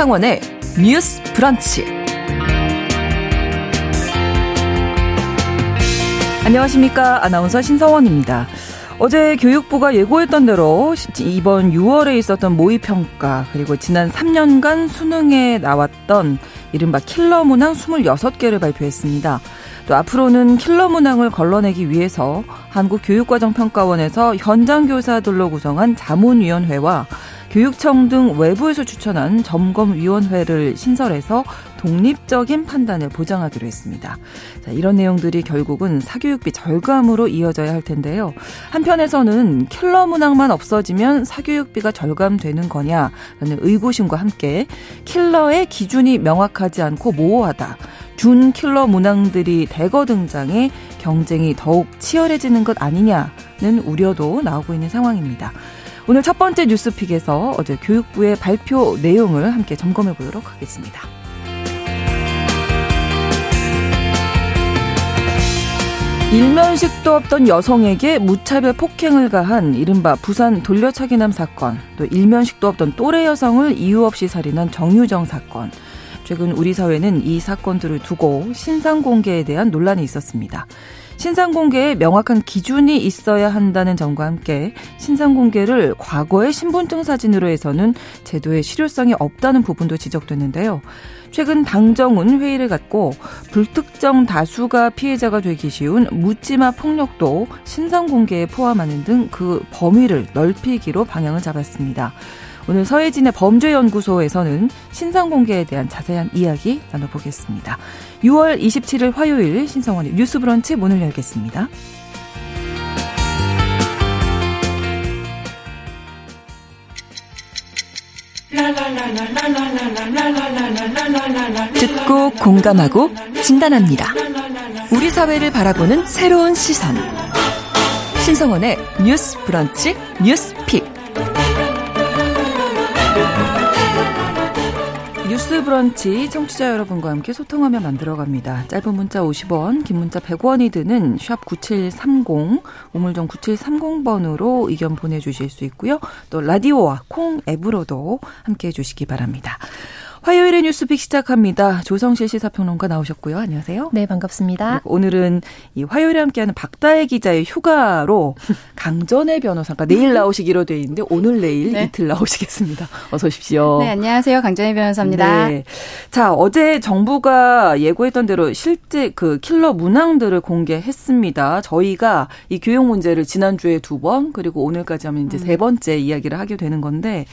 신성원의 뉴스 브런치. 안녕하십니까. 아나운서 신성원입니다. 어제 교육부가 예고했던 대로 이번 6월에 있었던 모의평가 그리고 지난 3년간 수능에 나왔던 이른바 킬러 문항 26개를 발표했습니다. 또 앞으로는 킬러 문항을 걸러내기 위해서 한국교육과정평가원에서 현장 교사들로 구성한 자문위원회와 교육청 등 외부에서 추천한 점검위원회를 신설해서 독립적인 판단을 보장하기로 했습니다. 자, 이런 내용들이 결국은 사교육비 절감으로 이어져야 할 텐데요. 한편에서는 킬러 문항만 없어지면 사교육비가 절감되는 거냐라는 의구심과 함께 킬러의 기준이 명확하지 않고 모호하다. 준 킬러 문항들이 대거 등장해 경쟁이 더욱 치열해지는 것 아니냐는 우려도 나오고 있는 상황입니다. 오늘 첫 번째 뉴스픽에서 어제 교육부의 발표 내용을 함께 점검해 보도록 하겠습니다. 일면식도 없던 여성에게 무차별 폭행을 가한 이른바 부산 돌려차기남 사건, 또 일면식도 없던 또래 여성을 이유 없이 살인한 정유정 사건, 최근 우리 사회는 이 사건들을 두고 신상 공개에 대한 논란이 있었습니다. 신상 공개에 명확한 기준이 있어야 한다는 점과 함께 신상 공개를 과거의 신분증 사진으로 해서는 제도의 실효성이 없다는 부분도 지적됐는데요. 최근 당정은 회의를 갖고 불특정 다수가 피해자가 되기 쉬운 묻지마 폭력도 신상 공개에 포함하는 등 그 범위를 넓히기로 방향을 잡았습니다. 오늘 서해진의 범죄연구소에서는 신상 공개에 대한 자세한 이야기 나눠보겠습니다. 6월 27일 화요일 신성원의 뉴스 브런치 문을 열겠습니다. 듣고 공감하고 진단합니다. 우리 사회를 바라보는 새로운 시선. 신성원의 뉴스 브런치 뉴스 픽. 뉴스 브런치 청취자 여러분과 함께 소통하며 만들어갑니다. 짧은 문자 50원, 긴 문자 100원이 드는 샵 9730, 우물정 9730번으로 의견 보내주실 수 있고요. 또 라디오와 콩 앱으로도 함께 해주시기 바랍니다. 화요일의 뉴스픽 시작합니다. 조성실 시사평론가 나오셨고요. 안녕하세요. 네, 반갑습니다. 오늘은 이 화요일에 함께하는 박다혜 기자의 휴가로 강전의 변호사가 내일 나오시기로 돼 있는데 오늘 내일 네. 이틀 나오시겠습니다. 어서 오십시오. 네, 안녕하세요. 강전의 변호사입니다. 네. 자, 어제 정부가 예고했던 대로 실제 그 킬러 문항들을 공개했습니다. 저희가 이 교육 문제를 지난주에 두 번, 그리고 오늘까지 하면 이제 음. 세 번째 이야기를 하게 되는 건데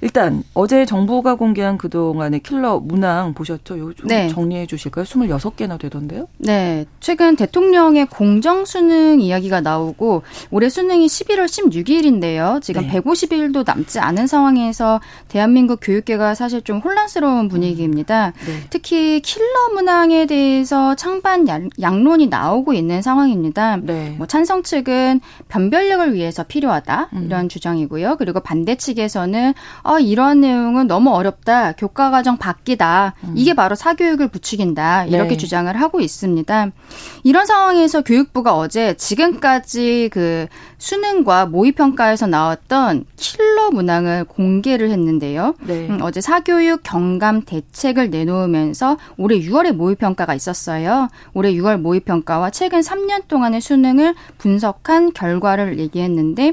일단 어제 정부가 공개한 그동안의 킬러 문항 보셨죠? 요좀 네. 정리해 주실까요? 26개나 되던데요? 네. 최근 대통령의 공정 수능 이야기가 나오고 올해 수능이 11월 16일인데요. 지금 네. 150일도 남지 않은 상황에서 대한민국 교육계가 사실 좀 혼란스러운 분위기입니다. 네. 특히 킬러 문항에 대해서 창반 양론이 나오고 있는 상황입니다. 네. 뭐 찬성 측은 변별력을 위해서 필요하다 이런 음. 주장이고요. 그리고 반대 측에서는 아, 이러한 내용은 너무 어렵다. 교과 과정 바뀌다. 음. 이게 바로 사교육을 부추긴다. 이렇게 네. 주장을 하고 있습니다. 이런 상황에서 교육부가 어제 지금까지 그 수능과 모의 평가에서 나왔던 킬러 문항을 공개를 했는데요. 네. 음, 어제 사교육 경감 대책을 내놓으면서 올해 6월에 모의 평가가 있었어요. 올해 6월 모의 평가와 최근 3년 동안의 수능을 분석한 결과를 얘기했는데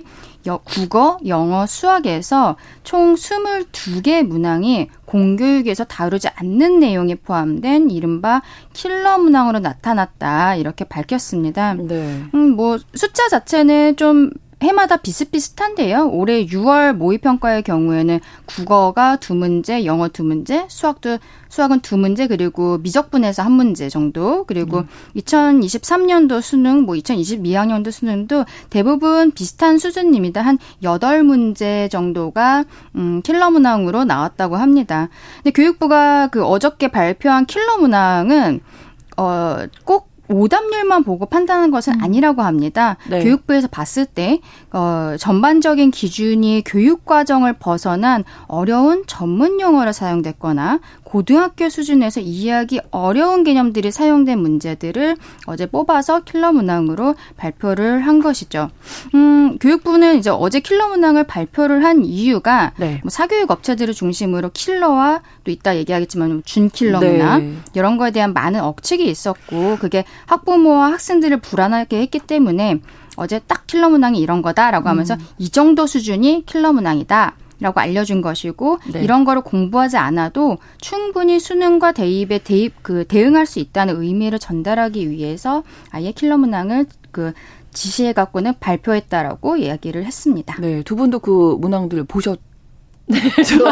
국어, 영어, 수학에서 총 22개 문항이 공교육에서 다루지 않는 내용이 포함된 이른바 킬러 문항으로 나타났다. 이렇게 밝혔습니다. 네. 음, 뭐, 숫자 자체는 좀 해마다 비슷비슷한데요. 올해 6월 모의평가의 경우에는 국어가 두 문제, 영어 두 문제, 수학도 수학은 두 문제 그리고 미적분에서 한 문제 정도 그리고 음. 2023년도 수능 뭐 2022학년도 수능도 대부분 비슷한 수준입니다. 한 8문제 정도가 음 킬러 문항으로 나왔다고 합니다. 근데 교육부가 그 어저께 발표한 킬러 문항은 어꼭 오답률만 보고 판단하는 것은 음. 아니라고 합니다. 네. 교육부에서 봤을 때 어, 전반적인 기준이 교육 과정을 벗어난 어려운 전문 용어를 사용됐거나 고등학교 수준에서 이해하기 어려운 개념들이 사용된 문제들을 어제 뽑아서 킬러 문항으로 발표를 한 것이죠. 음, 교육부는 이제 어제 킬러 문항을 발표를 한 이유가 네. 뭐 사교육 업체들을 중심으로 킬러와 또 이따 얘기하겠지만 준킬러 네. 문항 이런 거에 대한 많은 억측이 있었고 그게 학부모와 학생들을 불안하게 했기 때문에 어제 딱 킬러 문항이 이런 거다라고 하면서 음. 이 정도 수준이 킬러 문항이다. 라고 알려준 것이고 네. 이런 거를 공부하지 않아도 충분히 수능과 대입에 대입 그 대응할 수 있다는 의미를 전달하기 위해서 아예 킬러 문항을 그 제시해 갖고는 발표했다라고 이야기를 했습니다. 네, 두 분도 그 문항들 보셨 네, 저도,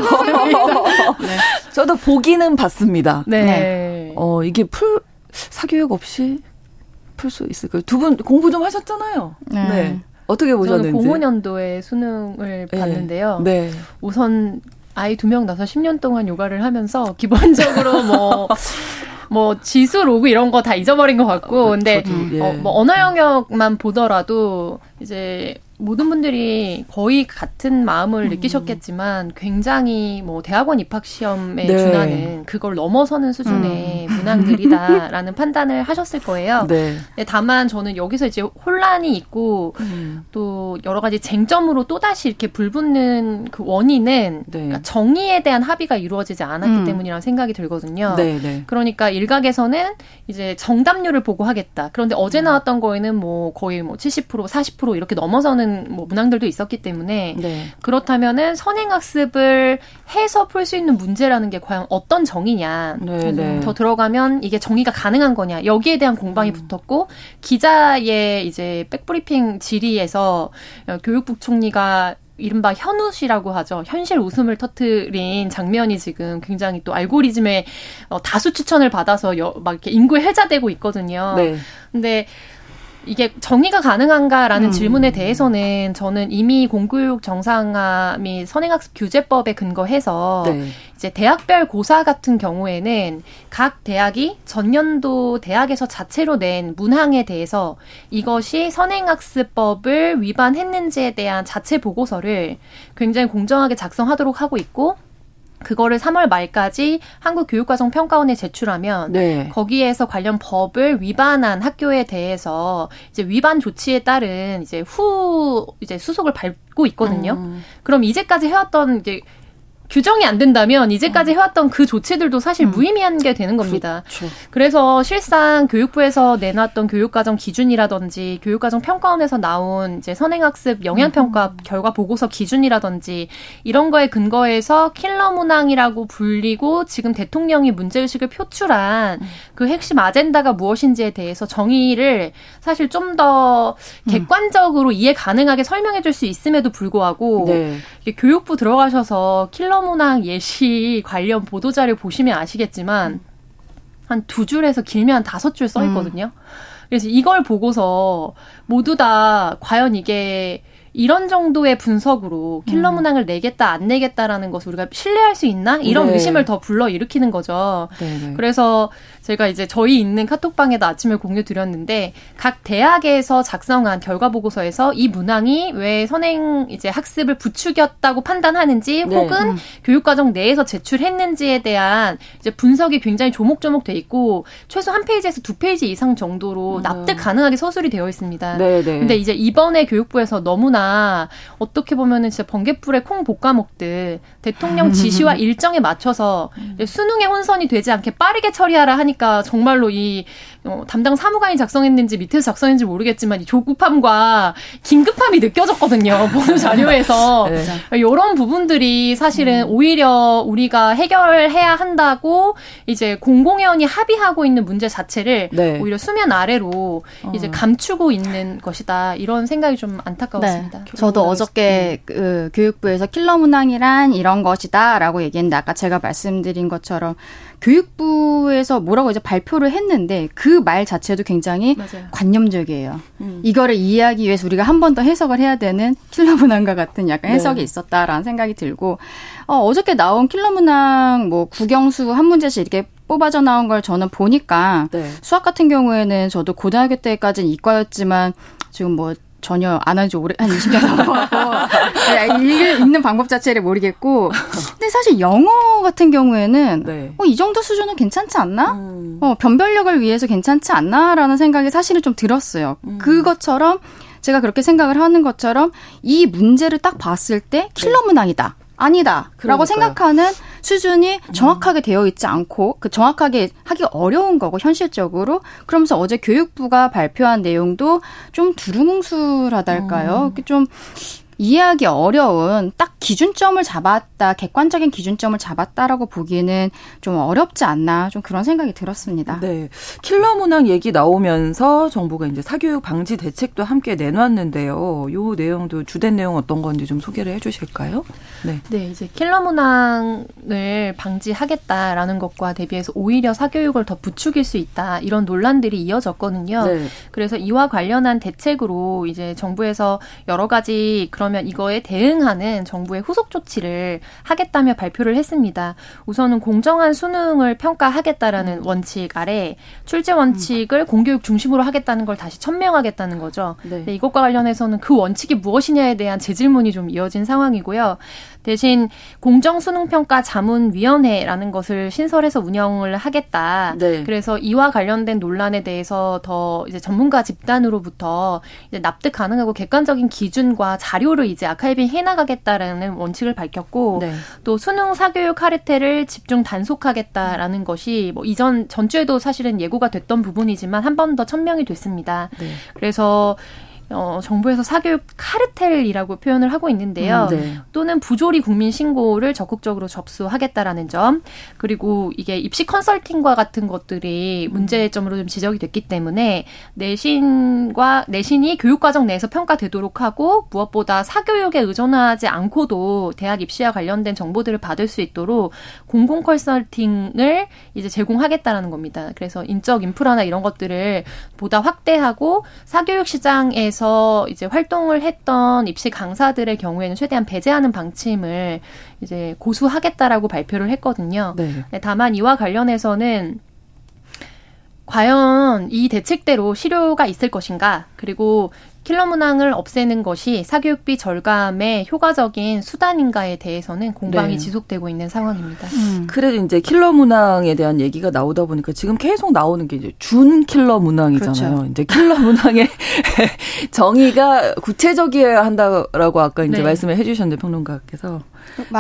네. 저도 보기는 봤습니다. 네. 네. 어, 이게 풀, 사교육 없이 풀 수 있을까요? 두 분 공부 좀 하셨잖아요. 네. 네. 어떻게 보셨는지? 저는 공오년도에 수능을 네. 봤는데요. 네. 우선 아이 두 명 나서 10년 동안 육아를 하면서 기본적으로 뭐, 뭐 지수 로그 이런 거 다 잊어버린 것 같고, 어, 근데 저도, 예. 어, 뭐 언어 영역만 보더라도 이제 모든 분들이 거의 같은 마음을 음. 느끼셨겠지만 굉장히 뭐 대학원 입학 시험에 네. 준하는 그걸 넘어서는 수준의 음. 문항들이다라는 판단을 하셨을 거예요. 네. 다만 저는 여기서 이제 혼란이 있고 음. 또 여러 가지 쟁점으로 또 다시 이렇게 불붙는 그 원인은 네. 그러니까 정의에 대한 합의가 이루어지지 않았기 음. 때문이라는 생각이 들거든요. 네, 네. 그러니까 일각에서는 이제 정답률을 보고 하겠다. 그런데 어제 음. 나왔던 거에는 뭐 거의 뭐 70% 40% 이렇게 넘어서는 뭐 문항들도 있었기 때문에 네. 그렇다면은 선행학습을 해서 풀 수 있는 문제라는 게 과연 어떤 정의냐 네, 네. 더 들어가면 이게 정의가 가능한 거냐 여기에 대한 공방이 음. 붙었고 기자의 이제 백브리핑 질의에서 교육부 총리가 이른바 현우시라고 하죠. 현실 웃음을 터트린 장면이 지금 굉장히 또 알고리즘의 어, 다수 추천을 받아서 여, 막 이렇게 인구에 해자되고 있거든요. 네. 근데 이게 정의가 가능한가라는 음. 질문에 대해서는 저는 이미 공교육 정상화 및 선행학습 규제법에 근거해서 네. 이제 대학별 고사 같은 경우에는 각 대학이 전년도 대학에서 자체로 낸 문항에 대해서 이것이 선행학습법을 위반했는지에 대한 자체 보고서를 굉장히 공정하게 작성하도록 하고 있고 그거를 3월 말까지 한국교육과정평가원에 제출하면 네. 거기에서 관련 법을 위반한 학교에 대해서 이제 위반 조치에 따른 이제 후 이제 수속을 밟고 있거든요. 음. 그럼 이제까지 해왔던 이제 규정이 안 된다면 이제까지 음. 해왔던 그 조치들도 사실 음. 무의미한 게 되는 겁니다. 그렇죠. 그래서 실상 교육부에서 내놨던 교육과정 기준이라든지 교육과정 평가원에서 나온 이제 선행학습 영향평가 음. 결과 보고서 기준이라든지 이런 거에 근거해서 킬러 문항이라고 불리고 지금 대통령이 문제의식을 표출한 음. 그 핵심 아젠다가 무엇인지에 대해서 정의를 사실 좀 더 객관적으로 이해 가능하게 설명해 줄 수 있음에도 불구하고 네. 교육부 들어가셔서 킬러 문학 예시 관련 보도자료 보시면 아시겠지만 한 두 줄에서 길면 한 다섯 줄 써 있거든요. 음. 그래서 이걸 보고서 모두 다 과연 이게 이런 정도의 분석으로 킬러 음. 문항을 내겠다 안 내겠다라는 것을 우리가 신뢰할 수 있나 이런 네. 의심을 더 불러 일으키는 거죠. 네네. 네. 그래서 제가 이제 저희 있는 카톡방에도 아침에 공유 드렸는데 각 대학에서 작성한 결과 보고서에서 이 문항이 왜 선행 이제 학습을 부추겼다고 판단하는지 네. 혹은 음. 교육과정 내에서 제출했는지에 대한 이제 분석이 굉장히 조목조목 돼 있고 최소 한 페이지에서 두 페이지 이상 정도로 음. 납득 가능하게 서술이 되어 있습니다. 네네. 네. 근데 이제 이번에 교육부에서 너무나 어떻게 보면은 진짜 번개불에 콩 볶아 먹듯 대통령 지시와 일정에 맞춰서 수능에 혼선이 되지 않게 빠르게 처리하라 하니 하니까 정말로 이 어, 담당 사무관이 작성했는지 밑에서 작성했는지 모르겠지만 이 조급함과 긴급함이 느껴졌거든요. 보도 자료에서 네. 이런 부분들이 사실은 음. 오히려 우리가 해결해야 한다고 이제 공공의원이 합의하고 있는 문제 자체를 네. 오히려 수면 아래로 어. 이제 감추고 있는 것이다 이런 생각이 좀 안타까웠습니다. 네. 저도 어저께 음. 그 교육부에서 킬러 문항이란 이런 것이다라고 얘기했는데 아까 제가 말씀드린 것처럼 교육부에서 뭐라고 이제 발표를 했는데 그말 자체도 굉장히 맞아요. 관념적이에요. 음. 이거를 이해하기 위해서 우리가 한 번 더 해석을 해야 되는 킬러 문항과 같은 약간 네. 해석이 네. 있었다라는 생각이 들고 어, 어저께 나온 킬러 문항 뭐 국영수 한 문제씩 이렇게 뽑아져 나온 걸 저는 보니까 네. 수학 같은 경우에는 저도 고등학교 때까지는 이과였지만 지금 뭐 전혀 안 한 지 오래 한 20년 넘어가고 읽는 방법 자체를 모르겠고 근데 사실 영어 같은 경우에는 네. 어, 이 정도 수준은 괜찮지 않나? 음. 어, 변별력을 위해서 괜찮지 않나라는 생각이 사실은 좀 들었어요. 음. 그것처럼 제가 그렇게 생각을 하는 것처럼 이 문제를 딱 봤을 때 킬러 네. 문항이다. 아니다. 라고 생각하는 수준이 음. 정확하게 되어 있지 않고 그 정확하게 하기 어려운 거고 현실적으로 그러면서 어제 교육부가 발표한 내용도 좀 두루뭉술하달까요? 음. 좀 이해하기 어려운 딱 기준점을 잡았다, 객관적인 기준점을 잡았다라고 보기에는 좀 어렵지 않나, 좀 그런 생각이 들었습니다. 네. 킬러 문항 얘기 나오면서 정부가 이제 사교육 방지 대책도 함께 내놨는데요. 요 내용도 주된 내용 어떤 건지 좀 소개를 해 주실까요? 네. 네, 이제 킬러 문항을 방지하겠다라는 것과 대비해서 오히려 사교육을 더 부추길 수 있다, 이런 논란들이 이어졌거든요. 네. 그래서 이와 관련한 대책으로 이제 정부에서 여러 가지 그런 그러면 이거에 대응하는 정부의 후속 조치를 하겠다며 발표를 했습니다. 우선은 공정한 수능을 평가하겠다라는 음. 원칙 아래 출제 원칙을 음. 공교육 중심으로 하겠다는 걸 다시 천명하겠다는 거죠. 네. 네, 이것과 관련해서는 그 원칙이 무엇이냐에 대한 재질문이 좀 이어진 상황이고요. 대신 공정수능평가 자문위원회라는 것을 신설해서 운영을 하겠다. 네. 그래서 이와 관련된 논란에 대해서 더 이제 전문가 집단으로부터 이제 납득 가능하고 객관적인 기준과 자료를 이제 아카이빙 해나가겠다라는 원칙을 밝혔고 네. 또 수능 사교육 카르텔을 집중 단속하겠다라는 것이 뭐 이전 전주에도 사실은 예고가 됐던 부분이지만 한 번 더 천명이 됐습니다. 네. 그래서 어, 정부에서 사교육 카르텔이라고 표현을 하고 있는데요. 음, 네. 또는 부조리 국민 신고를 적극적으로 접수하겠다라는 점. 그리고 이게 입시 컨설팅과 같은 것들이 음. 문제점으로 좀 지적이 됐기 때문에 내신과 내신이 교육과정 내에서 평가되도록 하고 무엇보다 사교육에 의존하지 않고도 대학 입시와 관련된 정보들을 받을 수 있도록 공공 컨설팅을 이제 제공하겠다라는 겁니다. 그래서 인적 인프라나 이런 것들을 보다 확대하고 사교육 시장에서 대해서 이제 활동을 했던 입시 강사들의 경우에는 최대한 배제하는 방침을 이제 고수하겠다라고 발표를 했거든요. 네. 다만 이와 관련해서는 과연 이 대책대로 실효가 있을 것인가, 그리고 킬러 문항을 없애는 것이 사교육비 절감의 효과적인 수단인가에 대해서는 공방이 네. 지속되고 있는 상황입니다. 음. 그래도 이제 킬러 문항에 대한 얘기가 나오다 보니까 지금 계속 나오는 게 이제 준 킬러 문항이잖아요. 그렇죠. 이제 킬러 문항의 정의가 구체적이어야 한다라고 아까 이제 네. 말씀을 해주셨는데 평론가께서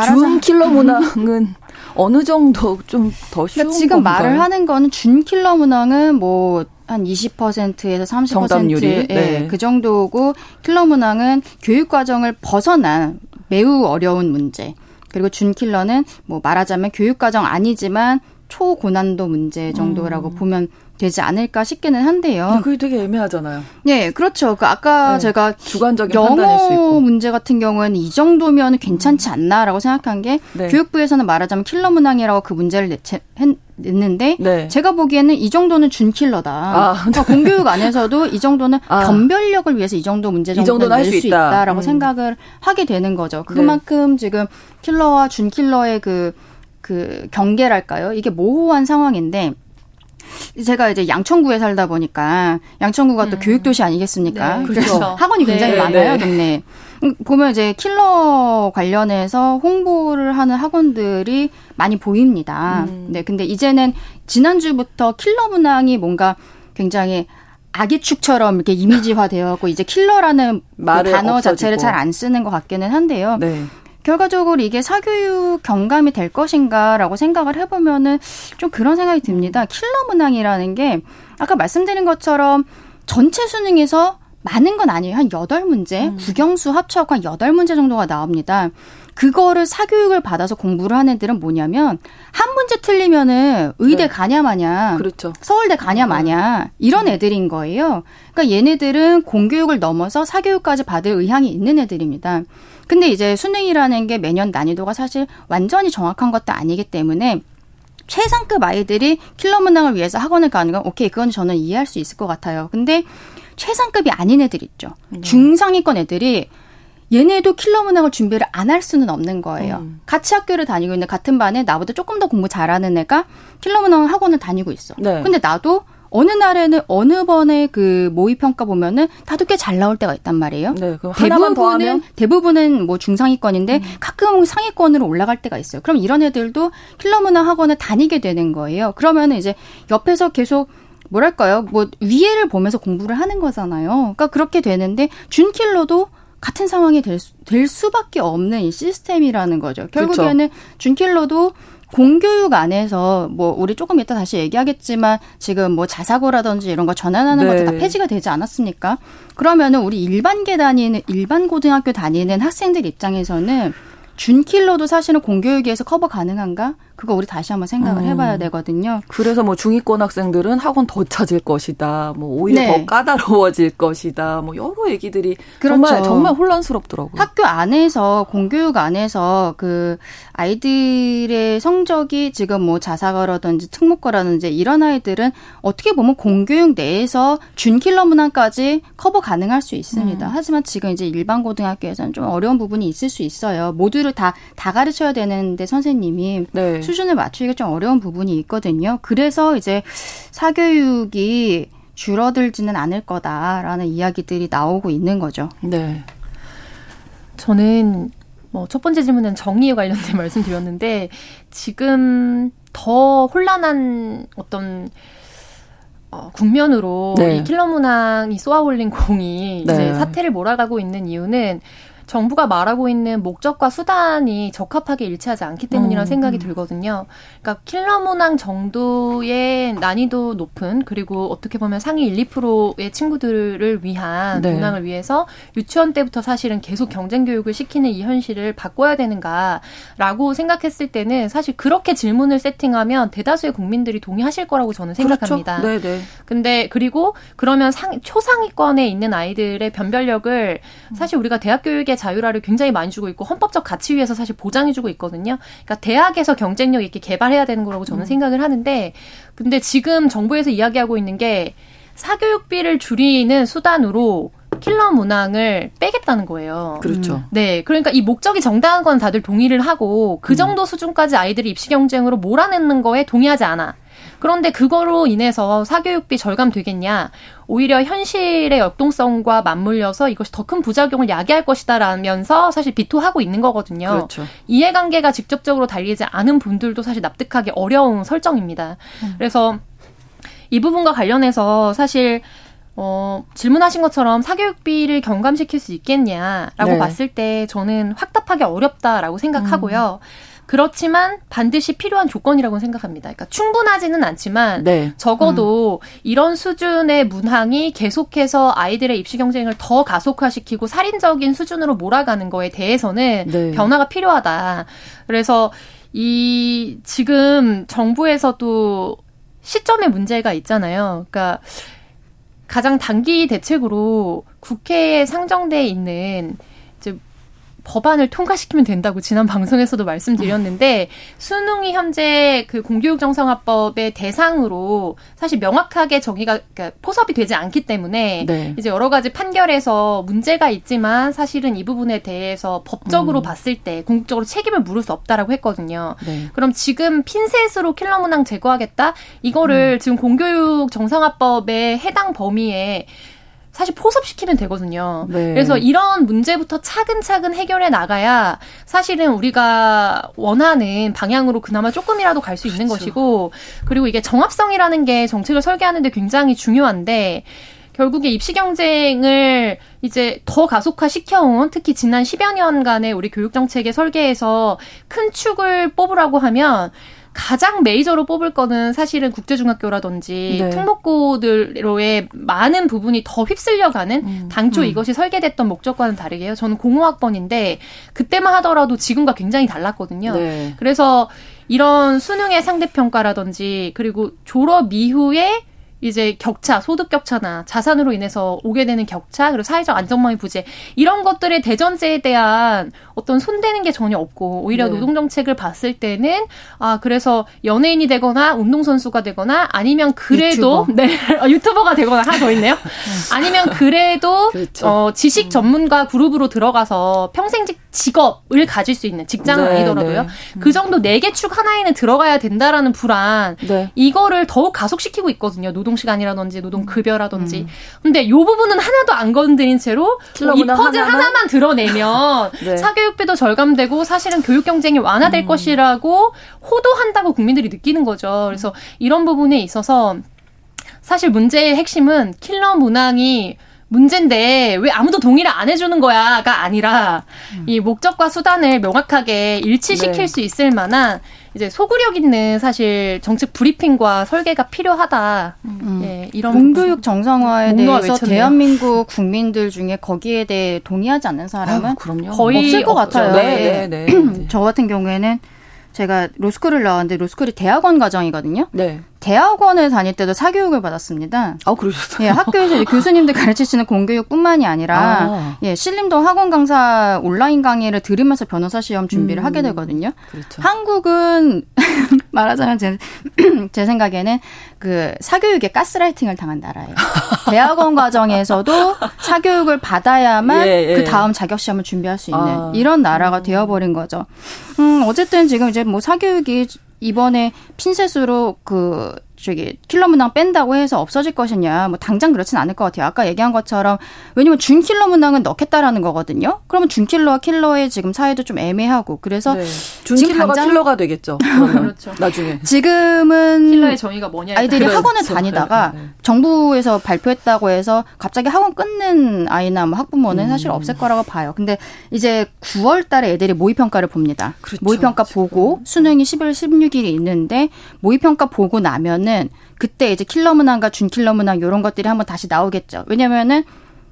준 킬러 문항은 어느 정도 좀 더 쉬운 그러니까 지금 건가요? 말을 하는 거는 준 킬러 문항은 뭐 한 20%에서 30% 정답률이 예, 네. 그 정도고 킬러 문항은 교육 과정을 벗어난 매우 어려운 문제. 그리고 준 킬러는 뭐 말하자면 교육 과정 아니지만 초고난도 문제 정도라고 음. 보면 되지 않을까 싶기는 한데요. 그게 되게 애매하잖아요. 네, 그렇죠. 그 아까 네, 제가 주관적인 영어 문제 같은 경우에는 이 정도면 괜찮지 음. 않나라고 생각한 게 네. 교육부에서는 말하자면 킬러 문항이라고 그 문제를 내체, 냈는데 네. 제가 보기에는 이 정도는 준킬러다. 아. 그러니까 공교육 안에서도 이 정도는 아. 변별력을 위해서 이 정도 문제 정도는 낼수 있다. 있다라고 음. 생각을 하게 되는 거죠. 네. 그만큼 네. 지금 킬러와 준킬러의 그, 그 경계랄까요? 이게 모호한 상황인데 제가 이제 양천구에 살다 보니까 양천구가 음. 또 교육도시 아니겠습니까? 네, 그렇죠. 학원이 굉장히 네, 많아요, 네. 동네. 음, 보면 이제 킬러 관련해서 홍보를 하는 학원들이 많이 보입니다. 음. 네, 근데 이제는 지난주부터 킬러 문항이 뭔가 굉장히 아기축처럼 이렇게 이미지화 되어갖고 이제 킬러라는 그 단어 없어지고. 자체를 잘 안 쓰는 것 같기는 한데요. 네. 결과적으로 이게 사교육 경감이 될 것인가라고 생각을 해보면은 좀 그런 생각이 듭니다. 킬러 문항이라는 게 아까 말씀드린 것처럼 전체 수능에서 많은 건 아니에요. 한 여덟 문제 음. 국영수 합쳐갖고 한 여덟 문제 정도가 나옵니다. 그거를 사교육을 받아서 공부를 하는 애들은 뭐냐면 한 문제 틀리면은 의대 네. 가냐 마냐, 그렇죠. 서울대 가냐 마냐 이런 애들인 거예요. 그러니까 얘네들은 공교육을 넘어서 사교육까지 받을 의향이 있는 애들입니다. 근데 이제 수능이라는 게 매년 난이도가 사실 완전히 정확한 것도 아니기 때문에 최상급 아이들이 킬러 문항을 위해서 학원을 가는 건 오케이 그건 저는 이해할 수 있을 것 같아요. 근데 최상급이 아닌 애들 있죠. 네. 중상위권 애들이 얘네도 킬러 문항을 준비를 안 할 수는 없는 거예요. 음. 같이 학교를 다니고 있는 같은 반에 나보다 조금 더 공부 잘하는 애가 킬러 문항 학원을 다니고 있어. 네. 근데 나도 어느 날에는 어느 번에 그 모의 평가 보면은 나도 꽤 잘 나올 때가 있단 말이에요. 네, 대부분은 대부분은 뭐 중상위권인데 음. 가끔 상위권으로 올라갈 때가 있어요. 그럼 이런 애들도 킬러 문화 학원을 다니게 되는 거예요. 그러면은 이제 옆에서 계속 뭐랄까요? 뭐 위에를 보면서 공부를 하는 거잖아요. 그러니까 그렇게 되는데 준킬러도 같은 상황이 될, 수, 될 수밖에 없는 이 시스템이라는 거죠. 결국에는 그렇죠. 준킬러도 공교육 안에서 뭐 우리 조금 이따 다시 얘기하겠지만 지금 뭐 자사고라든지 이런 거 전환하는 네. 것도 다 폐지가 되지 않았습니까? 그러면은 우리 일반계 다니는 일반 고등학교 다니는 학생들 입장에서는 준킬러도 사실은 공교육에서 커버 가능한가? 그거 우리 다시 한번 생각을 음. 해봐야 되거든요. 그래서 뭐 중위권 학생들은 학원 더 찾을 것이다. 뭐 오히려 네. 더 까다로워질 것이다. 뭐 여러 얘기들이 그렇죠. 정말 정말 혼란스럽더라고요. 학교 안에서 공교육 안에서 그 아이들의 성적이 지금 뭐 자사과라든지 특목과라든지 이런 아이들은 어떻게 보면 공교육 내에서 준킬러 문항까지 커버 가능할 수 있습니다. 음. 하지만 지금 이제 일반 고등학교에서는 좀 어려운 부분이 있을 수 있어요. 모두를 다 다 가르쳐야 되는데 선생님이 네. 수준을 맞추기가 좀 어려운 부분이 있거든요. 그래서 이제 사교육이 줄어들지는 않을 거다라는 이야기들이 나오고 있는 거죠. 네. 저는 뭐 첫 번째 질문은 정의에 관련된 말씀드렸는데 지금 더 혼란한 어떤 어, 국면으로 네. 이 킬러 문항이 쏘아올린 공이 네. 이제 사태를 몰아가고 있는 이유는 정부가 말하고 있는 목적과 수단이 적합하게 일치하지 않기 때문이라는 음, 생각이 음. 들거든요. 그러니까 킬러 문항 정도의 난이도 높은 그리고 어떻게 보면 상위 1, 2%의 친구들을 위한 네. 문항을 위해서 유치원 때부터 사실은 계속 경쟁 교육을 시키는 이 현실을 바꿔야 되는가라고 생각했을 때는 사실 그렇게 질문을 세팅하면 대다수의 국민들이 동의하실 거라고 저는 생각합니다. 그렇죠. 네, 네. 근데 그리고 그러면 상, 초상위권에 있는 아이들의 변별력을 사실 우리가 대학 교육에 학의 자율화를 굉장히 많이 주고 있고 헌법적 가치 위에서 사실 보장해주고 있거든요. 그러니까 대학에서 경쟁력 있게 개발해야 되는 거라고 저는 음. 생각을 하는데, 근데 지금 정부에서 이야기하고 있는 게 사교육비를 줄이는 수단으로 킬러 문항을 빼겠다는 거예요. 그렇죠. 음. 네. 그러니까 이 목적이 정당한 건 다들 동의를 하고 그 음. 정도 수준까지 아이들이 입시 경쟁으로 몰아내는 거에 동의하지 않아. 그런데 그거로 인해서 사교육비 절감 되겠냐? 오히려 현실의 역동성과 맞물려서 이것이 더 큰 부작용을 야기할 것이다라면서 사실 비토하고 있는 거거든요. 그렇죠. 이해관계가 직접적으로 달리지 않은 분들도 사실 납득하기 어려운 설정입니다. 음. 그래서 이 부분과 관련해서 사실 어, 질문하신 것처럼 사교육비를 경감시킬 수 있겠냐라고 네. 봤을 때 저는 확답하기 어렵다라고 생각하고요. 음. 그렇지만 반드시 필요한 조건이라고 생각합니다. 그러니까 충분하지는 않지만 네. 적어도 음. 이런 수준의 문항이 계속해서 아이들의 입시 경쟁을 더 가속화시키고 살인적인 수준으로 몰아가는 거에 대해서는 네. 변화가 필요하다. 그래서 이 지금 정부에서도 시점에 문제가 있잖아요. 그러니까 가장 단기 대책으로 국회에 상정돼 있는 법안을 통과시키면 된다고 지난 방송에서도 말씀드렸는데 수능이 현재 그 공교육 정상화법의 대상으로 사실 명확하게 정의가 그러니까 포섭이 되지 않기 때문에 네. 이제 여러 가지 판결에서 문제가 있지만 사실은 이 부분에 대해서 법적으로 음. 봤을 때 궁극적으로 책임을 물을 수 없다라고 했거든요. 네. 그럼 지금 핀셋으로 킬러 문항 제거하겠다 이거를 음. 지금 공교육 정상화법의 해당 범위에 사실 포섭시키면 되거든요. 네. 그래서 이런 문제부터 차근차근 해결해 나가야 사실은 우리가 원하는 방향으로 그나마 조금이라도 갈 수 있는 그렇죠. 것이고 그리고 이게 정합성이라는 게 정책을 설계하는데 굉장히 중요한데 결국에 입시 경쟁을 이제 더 가속화 시켜온 특히 지난 10여 년간의 우리 교육 정책의 설계에서 큰 축을 뽑으라고 하면 가장 메이저로 뽑을 거는 사실은 국제중학교라든지 네. 특목고들로의 많은 부분이 더 휩쓸려가는 음. 당초 음. 이것이 설계됐던 목적과는 다르게 요. 저는 공호학번인데 그때만 하더라도 지금과 굉장히 달랐거든요. 네. 그래서 이런 수능의 상대평가라든지 그리고 졸업 이후에 이제 격차, 소득 격차나 자산으로 인해서 오게 되는 격차, 그리고 사회적 안정망의 부재 이런 것들의 대전제에 대한 어떤 손대는 게 전혀 없고 오히려 네. 노동 정책을 봤을 때는 아 그래서 연예인이 되거나 운동 선수가 되거나 아니면 그래도 유튜버. 네 어, 유튜버가 되거나 하나 더 있네요. 아니면 그래도 그렇죠. 어, 지식 전문가 그룹으로 들어가서 평생직 직업을 가질 수 있는 직장은 네, 아니더라도요. 네. 그 정도 네 개 축 하나에는 들어가야 된다라는 불안 네. 이거를 더욱 가속시키고 있거든요. 노동 시간이라든지 노동 급여라든지. 음. 근데 요 부분은 하나도 안 건드린 채로 이 퍼즐 하나만, 하나만 드러내면 네. 사교육비도 절감되고 사실은 교육 경쟁이 완화될 음. 것이라고 호도한다고 국민들이 느끼는 거죠. 그래서 이런 부분에 있어서 사실 문제의 핵심은 킬러 문항이 문제인데 왜 아무도 동의를 안 해주는 거야가 아니라 음. 이 목적과 수단을 명확하게 일치시킬 네. 수 있을 만한 이제 소구력 있는 사실 정책 브리핑과 설계가 필요하다. 음. 예, 이런 공교육 정상화에 대해서 외쳤네요. 대한민국 국민들 중에 거기에 대해 동의하지 않는 사람은 아유, 거의 없을 것 없죠. 같아요. 네, 네, 네. 저 같은 경우에는 제가 로스쿨을 나왔는데 로스쿨이 대학원 과정이거든요. 네. 대학원을 다닐 때도 사교육을 받았습니다. 아, 그러셨어요? 예, 학교에서 교수님들 가르치시는 공교육뿐만이 아니라 아. 예, 신림도 학원 강사 온라인 강의를 들으면서 변호사 시험 준비를 음. 하게 되거든요. 그렇죠. 한국은 말하자면 제, 제 생각에는 그 사교육에 가스라이팅을 당한 나라예요. 대학원 과정에서도 사교육을 받아야만 예, 예. 그 다음 자격 시험을 준비할 수 있는 아. 이런 나라가 되어버린 거죠. 음, 어쨌든 지금 이제 뭐 사교육이 이번에 핀셋으로 그 저기 킬러 문항 뺀다고 해서 없어질 것이냐 뭐 당장 그렇진 않을 것 같아요. 아까 얘기한 것처럼 왜냐면 준 킬러 문항은 넣겠다라는 거거든요. 그러면 준 킬러와 킬러의 지금 사이도 좀 애매하고 그래서 네. 준 킬러가 당장... 킬러가 되겠죠. 그렇죠. 나중에 지금은 킬러의 정의가 뭐냐 아이들이 그렇죠. 학원을 다니다가 네, 네. 정부에서 발표했다고 해서 갑자기 학원 끊는 아이나 뭐 학부모는 음. 사실 없을 거라고 봐요. 근데 이제 9월 달에 애들이 모의 평가를 봅니다. 그렇죠. 모의 평가 보고 수능이 11월 16일이 있는데 모의 평가 보고 나면은 되면은 그때 이제 킬러 문항과 준 킬러 문항 이런 것들이 한번 다시 나오겠죠. 왜냐면은